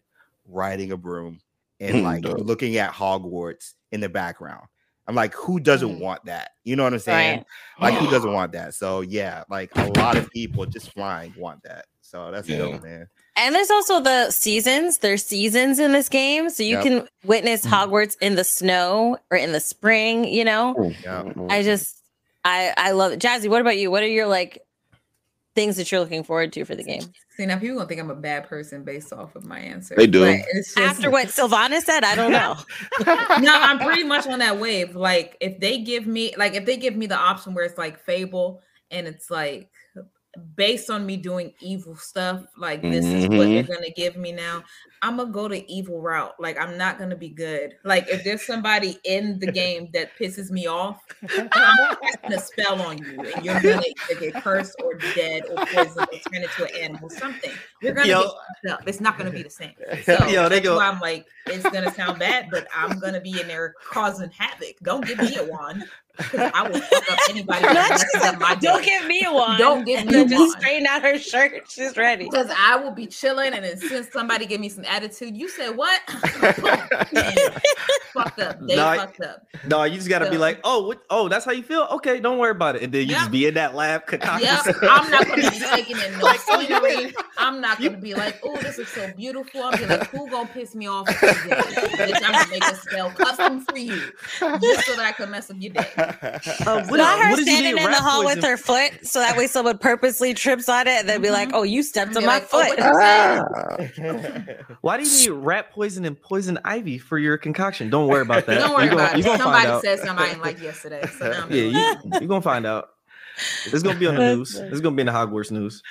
riding a broom and like Dope. looking at Hogwarts in the background. I'm like, who doesn't Mm. want that? You know what I'm saying? Right. Like, who doesn't [SIGHS] want that? So yeah, like a lot of people just flying want that. So that's Yeah. dope, man. And there's also the seasons. There's seasons in this game, so you Yep. can witness Mhm. Hogwarts in the snow or in the spring. You know, Yeah. I just, I, I love it. Jazzy, what about you? What are your like things that you're looking forward to for the game? See now, people gonna think I'm a bad person based off of my answer. They do. It's just, After what Sylvana said, I don't know. [LAUGHS] no, I'm pretty much on that wave. Like if they give me like if they give me the option where it's like Fable and it's like based on me doing evil stuff, like this is what they're mm-hmm. gonna give me now. I'm gonna go the evil route. Like I'm not gonna be good. Like if there's somebody in the game that pisses me off, I'm casting a spell on you, and you're gonna either get cursed or dead or poisoned or turn into an animal. Something. You're gonna Yo. get up. It's not gonna be the same. [LAUGHS] So Yo, they that's go- why I'm like, it's gonna sound bad, but I'm gonna be in there causing havoc. Don't give me a wand. I will fuck up anybody that my Don't give me one. Don't give And me then just one. straighten out her shirt. She's ready. Because I will be chilling, and as soon as somebody give me some attitude, you said what? [LAUGHS] fucked up. They No, fucked up. No, you just gotta be like, oh, what, oh, that's how you feel. Okay, don't worry about it. And then you Yep. just be in that lab concocting. Yep. I'm not gonna be taking in [LAUGHS] no Like, oh, scenery. I'm not gonna be like, oh, this is so beautiful. I'm be like, who gonna piss me off today? Bitch, I'm gonna make a spell custom for you, just so that I can mess up your day. Uh, [LAUGHS] what, Not her what standing in the hall with her foot, so that way someone purposely trips on it and then be like, "Oh, you stepped on my like, oh, foot." what you [LAUGHS] say? Why do you need rat poison and poison ivy for your concoction? Don't worry about [LAUGHS] that. Don't worry you gonna, about you it. gonna find Somebody out. said something I didn't like yesterday. So now I'm Yeah, you, you're gonna find out. It's gonna be on the news. It's gonna be in the Hogwarts news.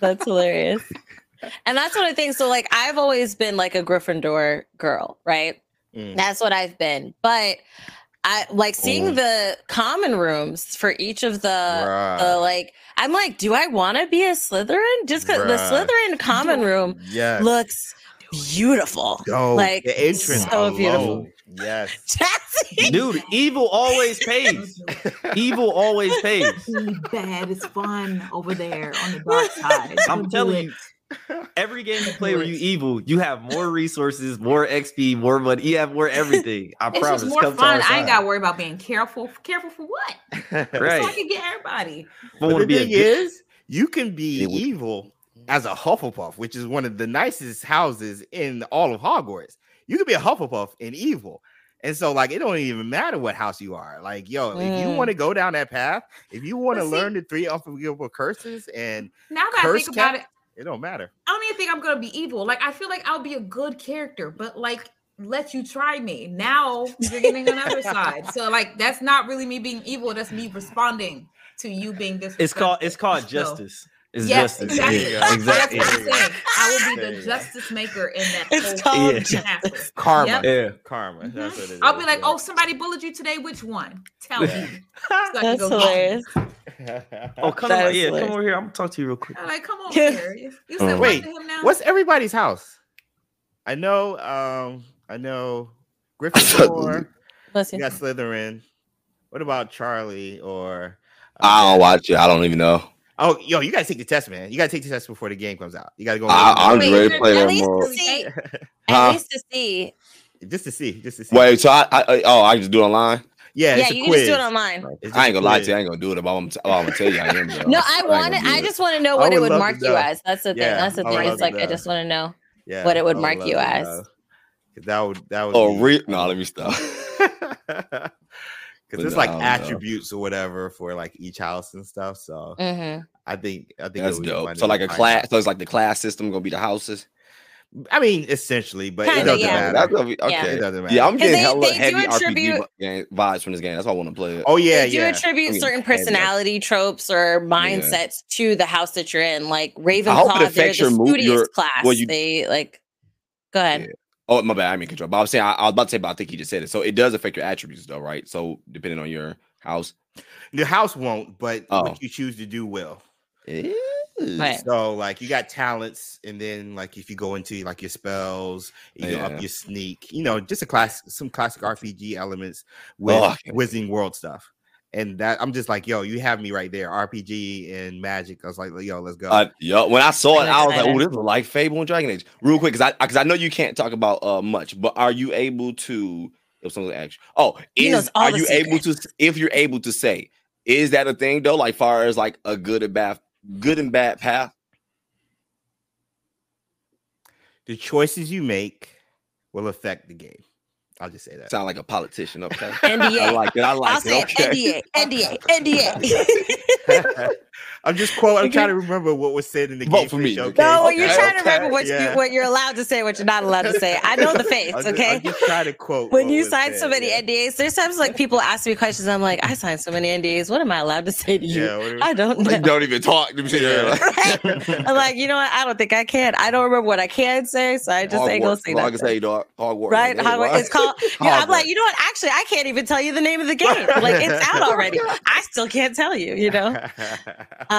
That's hilarious. And that's what I think. So, like, I've always been like a Gryffindor girl, right? Mm. That's what I've been. But I like seeing Mm. the common rooms for each of the, Bruh. the like. I'm like, do I want to be a Slytherin? Just because the Slytherin common room yes. looks beautiful. Yo, like, the entrance so alone. beautiful. Yes. [LAUGHS] Chassis. Dude, evil always [LAUGHS] pays. Evil always pays. Bad. It's fun over there on the dark [LAUGHS] side. I'm telling you, [LAUGHS] every game you play where you evil, you have more resources, more XP, more money. You have more everything. I It's promise. just more Come to fun. I ain't got to worry about being careful. Careful for what? [LAUGHS] Right. So I can get everybody. I But wanna the be thing good- is, you can be It would- evil as a Hufflepuff, which is one of the nicest houses in all of Hogwarts. You can be a Hufflepuff and evil. And so, like, it don't even matter what house you are. Like, yo, if you Mm. want to go down that path, if you want to learn the three unforgivable curses, and Now that I Curse think about it, it don't matter. I don't even think I'm gonna be evil. Like I feel like I'll be a good character, but like let you try me. Now you're getting on another [LAUGHS] side. So like that's not really me being evil. That's me responding to you being this. It's called it's called justice. It's Yes, justice. exactly. Yeah, That's exactly. That's what I'm saying. I will be There the justice maker in that. It's whole called Yeah. Karma. Yep. Yeah. Karma. That's what it is. I'll be like, yeah. oh, somebody bullied you today. Which one? Tell Yeah. me. [LAUGHS] So That's hilarious. [LAUGHS] Oh, come That on. is Yeah, come over here. I'm gonna talk to you real quick. I'm like, come on [LAUGHS] here. You you said what Wait, to him now? What's everybody's house? I know. Um, I know. Gryffindor. Bless you you. got Slytherin. What about Charlie or? uh, I don't watch it. I don't even know. Oh, yo, you gotta take the test, man. You gotta take the test before the game comes out. You gotta go I, I'm Wait, ready to play at least more. to see, [LAUGHS] Huh? at least to see. just to see, just to see. Wait, so I, I, I oh I just do it online. yeah, Yeah, it's a you can just do it online. It's I ain't gonna lie to you. I ain't gonna do it. But I'm, I'm gonna tell you I am. though. [LAUGHS] No, I ain't want it. I just want to know I what it would would mark you as. That's the thing. Yeah, That's the thing. It's to like I just want to know. Yeah, what it would mark you to as. know. 'Cause That would that would. Oh, be- re- [LAUGHS] no, let me stop. Because But it's like I don't know. attributes or whatever for like each house and stuff. So hmm I think I think it That's would dope. So like a class. So it's like the class system gonna be the houses. I mean, essentially, but it Kinda, doesn't yeah. matter. That's gonna be Yeah. It doesn't matter. Yeah, I'm getting they- hella they heavy attribute- RPG vibes from this game. That's why I want to play it. Oh yeah, they do yeah. attribute I mean, certain heavy, personality tropes or mindsets to the house that you're in. Like hope it Ravenclaw, they're affects the your mood- studious your- class. well, you- they like. Go ahead. Yeah. Oh my bad, I'm in control. But I was saying I, I was about to say, but I think you just said it. So it does affect your attributes, though, right? So depending on your house. The house won't, but Oh. what you choose to do will. Right. So like you got talents, and then like if you go into like your spells, you go Yeah. up your sneak, you know, just a class, some classic RPG elements oh, with Oh, I Wizarding World stuff. And that I'm just like, yo, you have me right there. RPG and magic. I was like, yo, let's go. Uh, yo, when I saw it, I was like, "Oh, this is like Fable and Dragon Age." Real quick, because I because I know you can't talk about uh much, but are you able to? If someone asks, you- oh, is are the you able to? If you're able to say, is that a thing though? Like far as like a good and bad, good and bad path. the choices you make will affect the game. I'll just say that. Sound like a politician, okay? NDA. I like it. I I'll like say it. Okay. NDA, NDA, NDA. [LAUGHS] [LAUGHS] I'm just quote. I'm trying to remember what was said in the Vote game for the me. showcase. no, well, you're trying to okay, remember what yeah. you what you're allowed to say, what you're not allowed to say. I know the face, [LAUGHS] I'm just, okay? I'm just trying to quote when you was sign so many yeah. NDAs, there's times like people ask me questions. I'm like, I signed so many NDAs. What am I allowed to say to you? Yeah, what- I don't know. Like, don't even talk. Let me see Yeah. [LAUGHS] that. I'm like, you know what? I don't think I can. I don't remember what I can say, so I just ain't gonna Hogwarts. say I that. can say dog. Hogwarts. Right? Like, Hogwarts. what? It's called. [LAUGHS] Yeah, I'm like, you know what? Actually, I can't even tell you the name of the game. Like, it's out already. I still can't tell you. You know. Um,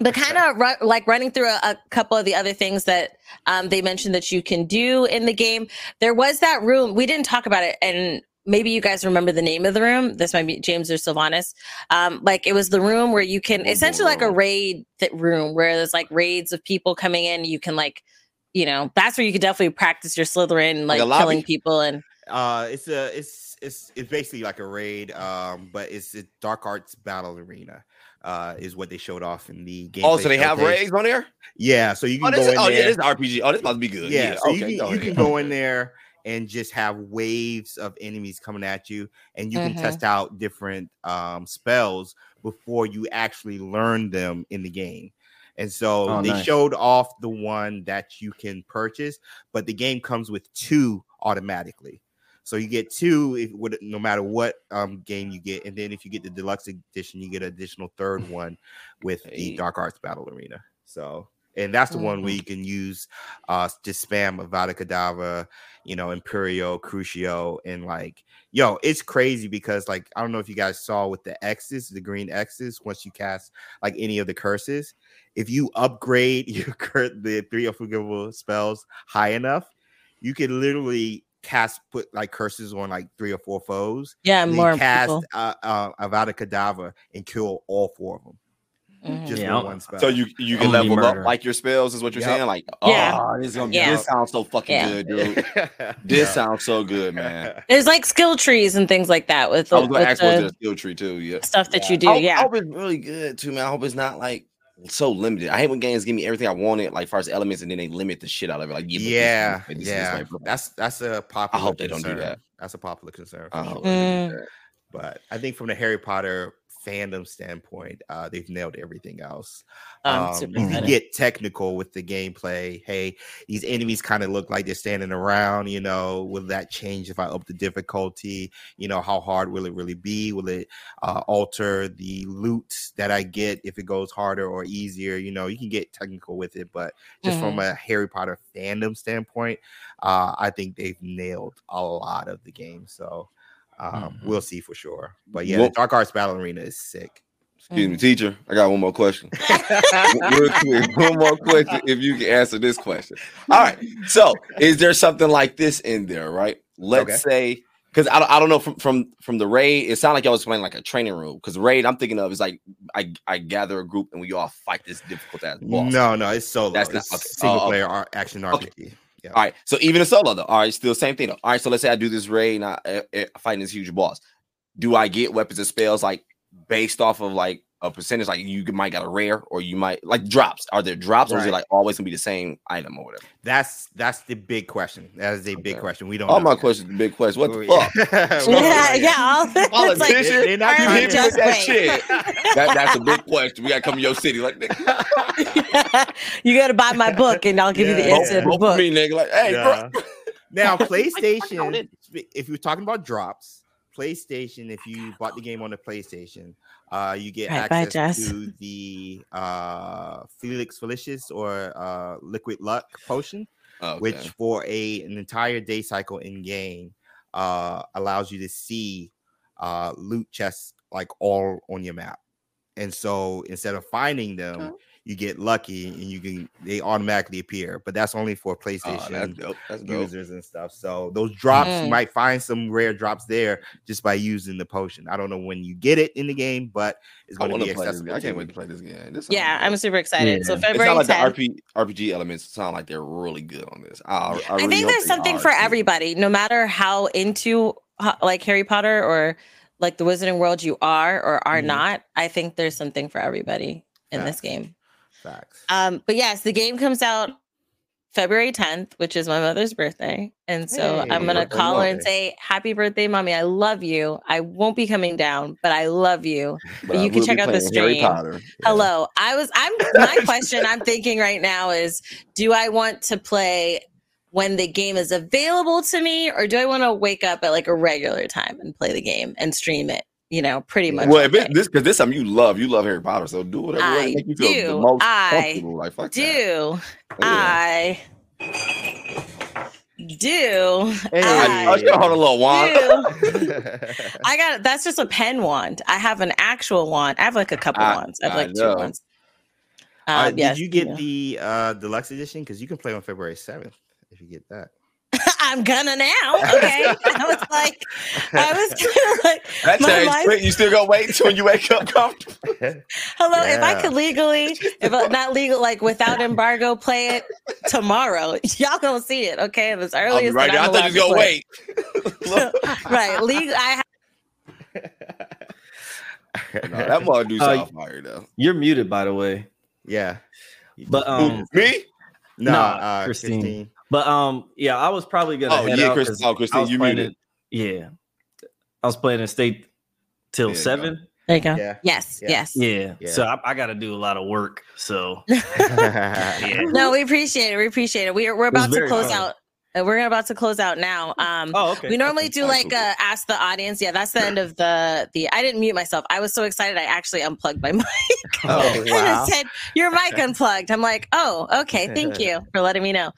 but kind of ru- like running through a, a couple of the other things that um, they mentioned that you can do in the game. There was that room we didn't talk about it, and maybe you guys remember the name of the room. This might be James or Sylvanas. Um, like it was the room where you can essentially like a raid th- room where there's like raids of people coming in. You can like, you know, that's where you could definitely practice your Slytherin, like, Like killing people and Uh, it's a it's it's it's basically like a raid, um, but it's a dark arts battle arena. Uh, is what they showed off in the game. Oh, so they have raids on there? Yeah, so you Oh, can this go is, in oh there. yeah, this RPG. Oh, this must be good. yeah, Yeah, so okay, you go can, you can go in there and just have waves of enemies coming at you, and you can Mhm. test out different um, spells before you actually learn them in the game. And so Oh, they nice. showed off the one that you can purchase, but the game comes with two automatically. So you get two if no matter what um, game you get, and then if you get the deluxe edition, you get an additional third [LAUGHS] one with the Dark Arts Battle Arena. So and that's the one where you can use uh just spam Avada Kedavra, you know, Imperio, Crucio, and like yo, it's crazy because like I don't know if you guys saw with the X's, the green X's, once you cast like any of the curses, if you upgrade [LAUGHS] your cur- the three unforgivable spells high enough, you can literally cast put like curses on like three or four foes. yeah, and more cast people. uh, uh, Avada Kedavra and kill all four of them just Yeah, one spell. So you you can Only level up like your spells is what you're Yep. saying? Like, Yeah. oh, this, is gonna, Yeah. this sounds so fucking Yeah. good, dude. [LAUGHS] This sounds so good, [LAUGHS] man. There's like skill trees and things like that with I the, was gonna with ask what's the the skill tree too. Yeah. stuff that you do. I, hope- I yeah. hope it's really good too, man. I hope it's not like so limited. I hate when games give me everything I wanted, like far as elements, and then they limit the shit out of it. Like, yeah, but this- yeah, this- this- yeah. this. That's that's a popular. I hope they don't do that. That's a popular concern. I sure. hope they don't do Mm. that. But I think from the Harry Potter fandom standpoint, uh, they've nailed everything else. Um, you can get technical with the gameplay. Hey, these enemies kind of look like they're standing around. You know, will that change if I up the difficulty? You know, how hard will it really be? Will it uh, alter the loot that I get if it goes harder or easier? You know, you can get technical with it, but just from a Harry Potter fandom standpoint, uh, I think they've nailed a lot of the game. So um, we'll see for sure. But yeah, Well- the Dark Arts Battle Arena is sick. Excuse me, teacher. I got one more question. [LAUGHS] Real quick, one more question. If you can answer this question. All right. So, is there something like this in there? Right. Let's Okay. say because I don't, I don't know from from from the raid. It sounded like y'all was playing like a training room. Because raid, I'm thinking of is like I I gather a group and we all fight this difficult ass boss. No, no, it's solo. That's not- it's okay. single Oh, player ar- action Okay. Yeah. All right. So even a solo though. All right. Still same thing though. All right. So let's say I do this raid and I, I, I fighting this huge boss. Do I get weapons and spells like based off of like a percentage? Like you might got a rare or you might like drops. Are there drops or is it like always gonna be the same item or whatever? That's that's the big question. That is a big question. We don't. All know my questions, the big question. What the fuck? [LAUGHS] [LAUGHS] Yeah, don't know yeah. all- it's like, They're not you hit me with just that shit. [LAUGHS] That, that's a big question. We gotta come to your city. Like, nigga, you got to buy my book and I'll give you the Yeah, answer yeah. to the book. me, nigga. Like, hey, Yeah. bro. Now, PlayStation. if you're talking about drops, PlayStation. If you bought the game on the PlayStation, uh, you get Right, bye, access Jess. to the uh, Felix Felicis or uh, Liquid Luck potion. Okay. which for a an entire day cycle in game uh allows you to see uh loot chests like all on your map and so instead of finding them Oh. You get lucky and you can they automatically appear but that's only for Oh, that's playstation dope. That's dope. users and stuff so those drops Mm. you might find some rare drops there just by using the potion i don't know when you get it in the game but it's I going to be to play this. accessible. I can't wait to play this game. This Yeah, dope. I'm super excited. So Yeah. It February sounds like 10th. the RP, RPG elements sound like they're really good on this. I, I, I really think there's something for too. everybody, no matter how into like Harry Potter or like the Wizarding World you are or are Mhm. not. I think there's something for everybody in this game. Facts Um, but yes, the game comes out February 10th, which is my mother's birthday. And so I'm gonna call her and say, Happy birthday, mommy. I love you. I won't be coming down, but I love you. [LAUGHS] But you can check out the stream. Yeah. Hello. I was I'm my [LAUGHS] question I'm thinking right now is do I want to play when the game is available to me or do I want to wake up at like a regular time and play the game and stream it? You know, pretty much. Well, all if it, this because this something you love, you love Harry Potter, so do whatever I way make you feel the do. most I comfortable. Like fuck that. do Yeah. I do Hey. I, I oh, hold a little wand. do [LAUGHS] I got that's just a pen wand. I have an actual wand. I have like a couple I- wands. I have like know. two wands. Uh, Um, yes, did you get know. the uh deluxe edition? Because you can play on February 7th if you get that. [LAUGHS] I'm gonna now. [LAUGHS] Okay. I was like, I was kind [LAUGHS] of like, that changed life, quick. You still gonna wait until you wake up comfortable. Hello, yeah. if I could legally, if not legal, like without embargo, play it tomorrow, y'all gonna see it. Okay, as early as right now. I thought you was gonna wait. right, legal. I. no, that mother do uh, fire though. You're muted, by the way. Yeah, but um, me. No, nah, uh, Christine. Christine. But um, yeah, I was probably gonna. Oh yeah, Chris, oh Christine, you muted. yeah, I was playing in state till there seven. There you go. Yeah. Yes, yeah. yes. Yeah. yeah. So I, I got to do a lot of work. So [LAUGHS] [LAUGHS] yeah. No, we appreciate it. We appreciate it. We're we're about to close fun. out. Uh, we're about to close out now. Um, oh, okay. We normally okay. do like uh, ask the audience. Yeah, that's the end of the the. I didn't mute myself. I was so excited. I actually unplugged my [LAUGHS] mic. Oh wow! said your mic unplugged. I'm like, oh, okay. Thank you for letting me know.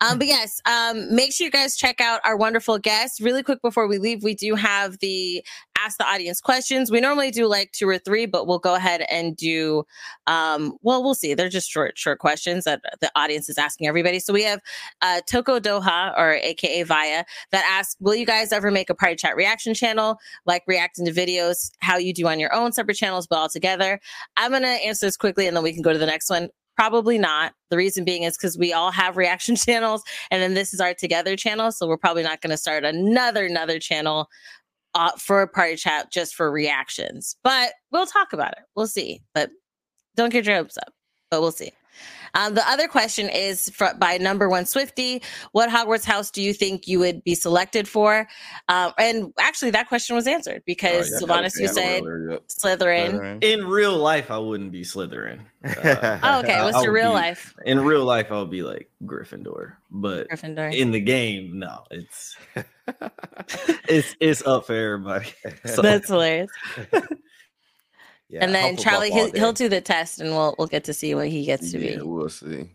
Um, but yes, um, make sure you guys check out our wonderful guests. Really quick before we leave, we do have the ask the audience questions. We normally do like two or three, but we'll go ahead and do. Um, well, we'll see. They're just short, short questions that the audience is asking everybody. So we have uh, Toko Doha or AKA Via that asks, "Will you guys ever make a Party Chat reaction channel, like reacting to videos, how you do on your own separate channels, but all together?" I'm gonna answer this quickly, and then we can go to the next one. Probably not. The reason being is because we all have reaction [LAUGHS] channels, and then this is our together channel. So we're probably not going to start another another channel uh, for a party chat just for reactions. But we'll talk about it. We'll see. But don't get your hopes up. But we'll see. Um, the other question is for, by number one Swifty. What Hogwarts house do you think you would be selected for? Um, and actually, that question was answered because oh, yeah, Sylvanas, you said Slytherin. Slytherin. In real life, I wouldn't be Slytherin. Uh, [LAUGHS] oh, okay. What's your real be, life? In real life, I'll be like Gryffindor, but Gryffindor. in the game, no, it's [LAUGHS] it's it's up for everybody. [LAUGHS] So. That's hilarious. Yeah, and then Charlie, he'll, he'll, do the test, and we'll we'll get to see what he gets to yeah, be. We'll see.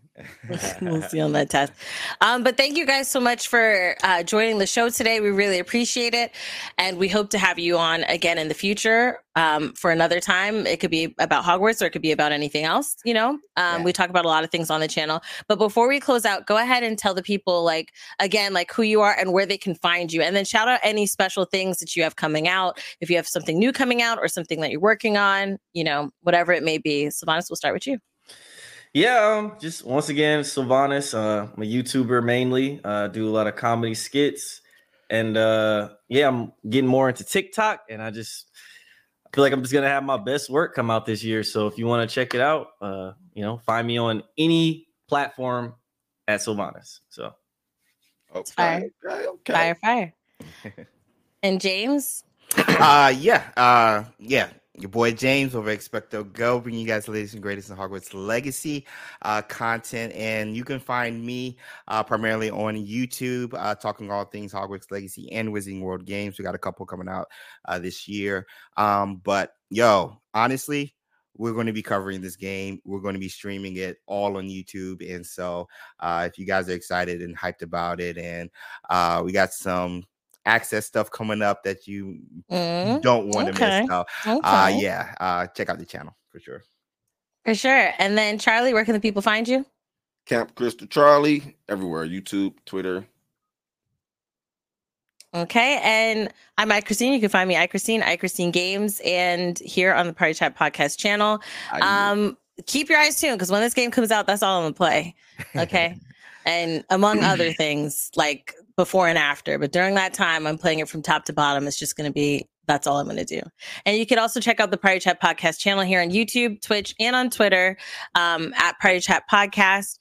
We'll see on that test. Um, but thank you guys so much for uh, joining the show today. We really appreciate it. And we hope to have you on again in the future um, for another time. It could be about Hogwarts or it could be about anything else. You know, um, yeah. we talk about a lot of things on the channel. But before we close out, go ahead and tell the people, like, again, like who you are and where they can find you. And then shout out any special things that you have coming out. If you have something new coming out or something that you're working on, you know, whatever it may be. Sylvanas, we'll start with you. Yeah, um, just once again, Sylvanas, uh, I'm a YouTuber mainly. Uh, do a lot of comedy skits, and uh, yeah, I'm getting more into TikTok, and I just feel like I'm just gonna have my best work come out this year. So if you want to check it out, uh, you know, find me on any platform at Sylvanas. So, okay, fire, okay. fire, fire. [LAUGHS] and James, uh, yeah, uh, yeah your boy James over Expecto Go, bringing you guys the latest and greatest in Hogwarts Legacy uh, content. And you can find me uh, primarily on YouTube, uh, talking all things Hogwarts Legacy and Wizarding World games. We got a couple coming out uh, this year. Um, but yo, honestly, we're going to be covering this game. We're going to be streaming it all on YouTube. And so, uh, if you guys are excited and hyped about it, and uh, we got some access stuff coming up that you mm, don't want to okay. miss. So, uh, okay. uh, yeah, uh, check out the channel for sure. For sure. And then Charlie, where can the people find you? Camp Crystal Charlie, everywhere YouTube, Twitter. Okay. And I'm I Christine. You can find me I Christine, I Christine Games, and here on the Party Chat Podcast channel. Um, keep your eyes tuned because when this game comes out, that's all I'm gonna play. Okay. [LAUGHS] and among other things, like before and after. But during that time, I'm playing it from top to bottom. It's just going to be that's all I'm going to do. And you can also check out the Party Chat Podcast channel here on YouTube, Twitch, and on Twitter um, at Party Chat Podcast.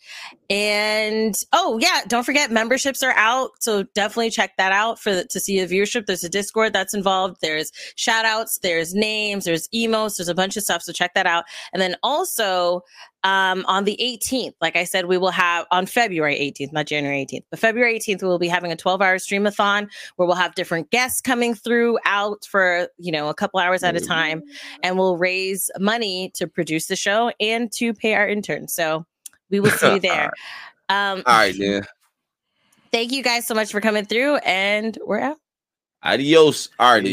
And oh yeah, don't forget memberships are out, so definitely check that out for the, to see the viewership. There's a Discord that's involved. There's shout outs, there's names, there's emos, there's a bunch of stuff. So check that out. And then also um, on the 18th, like I said, we will have on February 18th, not January 18th, but February 18th, we will be having a 12 hour streamathon where we'll have different guests coming through out for, you know, a couple hours at a time. And we'll raise money to produce the show and to pay our interns. So we will see you [LAUGHS] there. Um, All right, yeah. Thank you guys so much for coming through, and we're out. Adios. Right.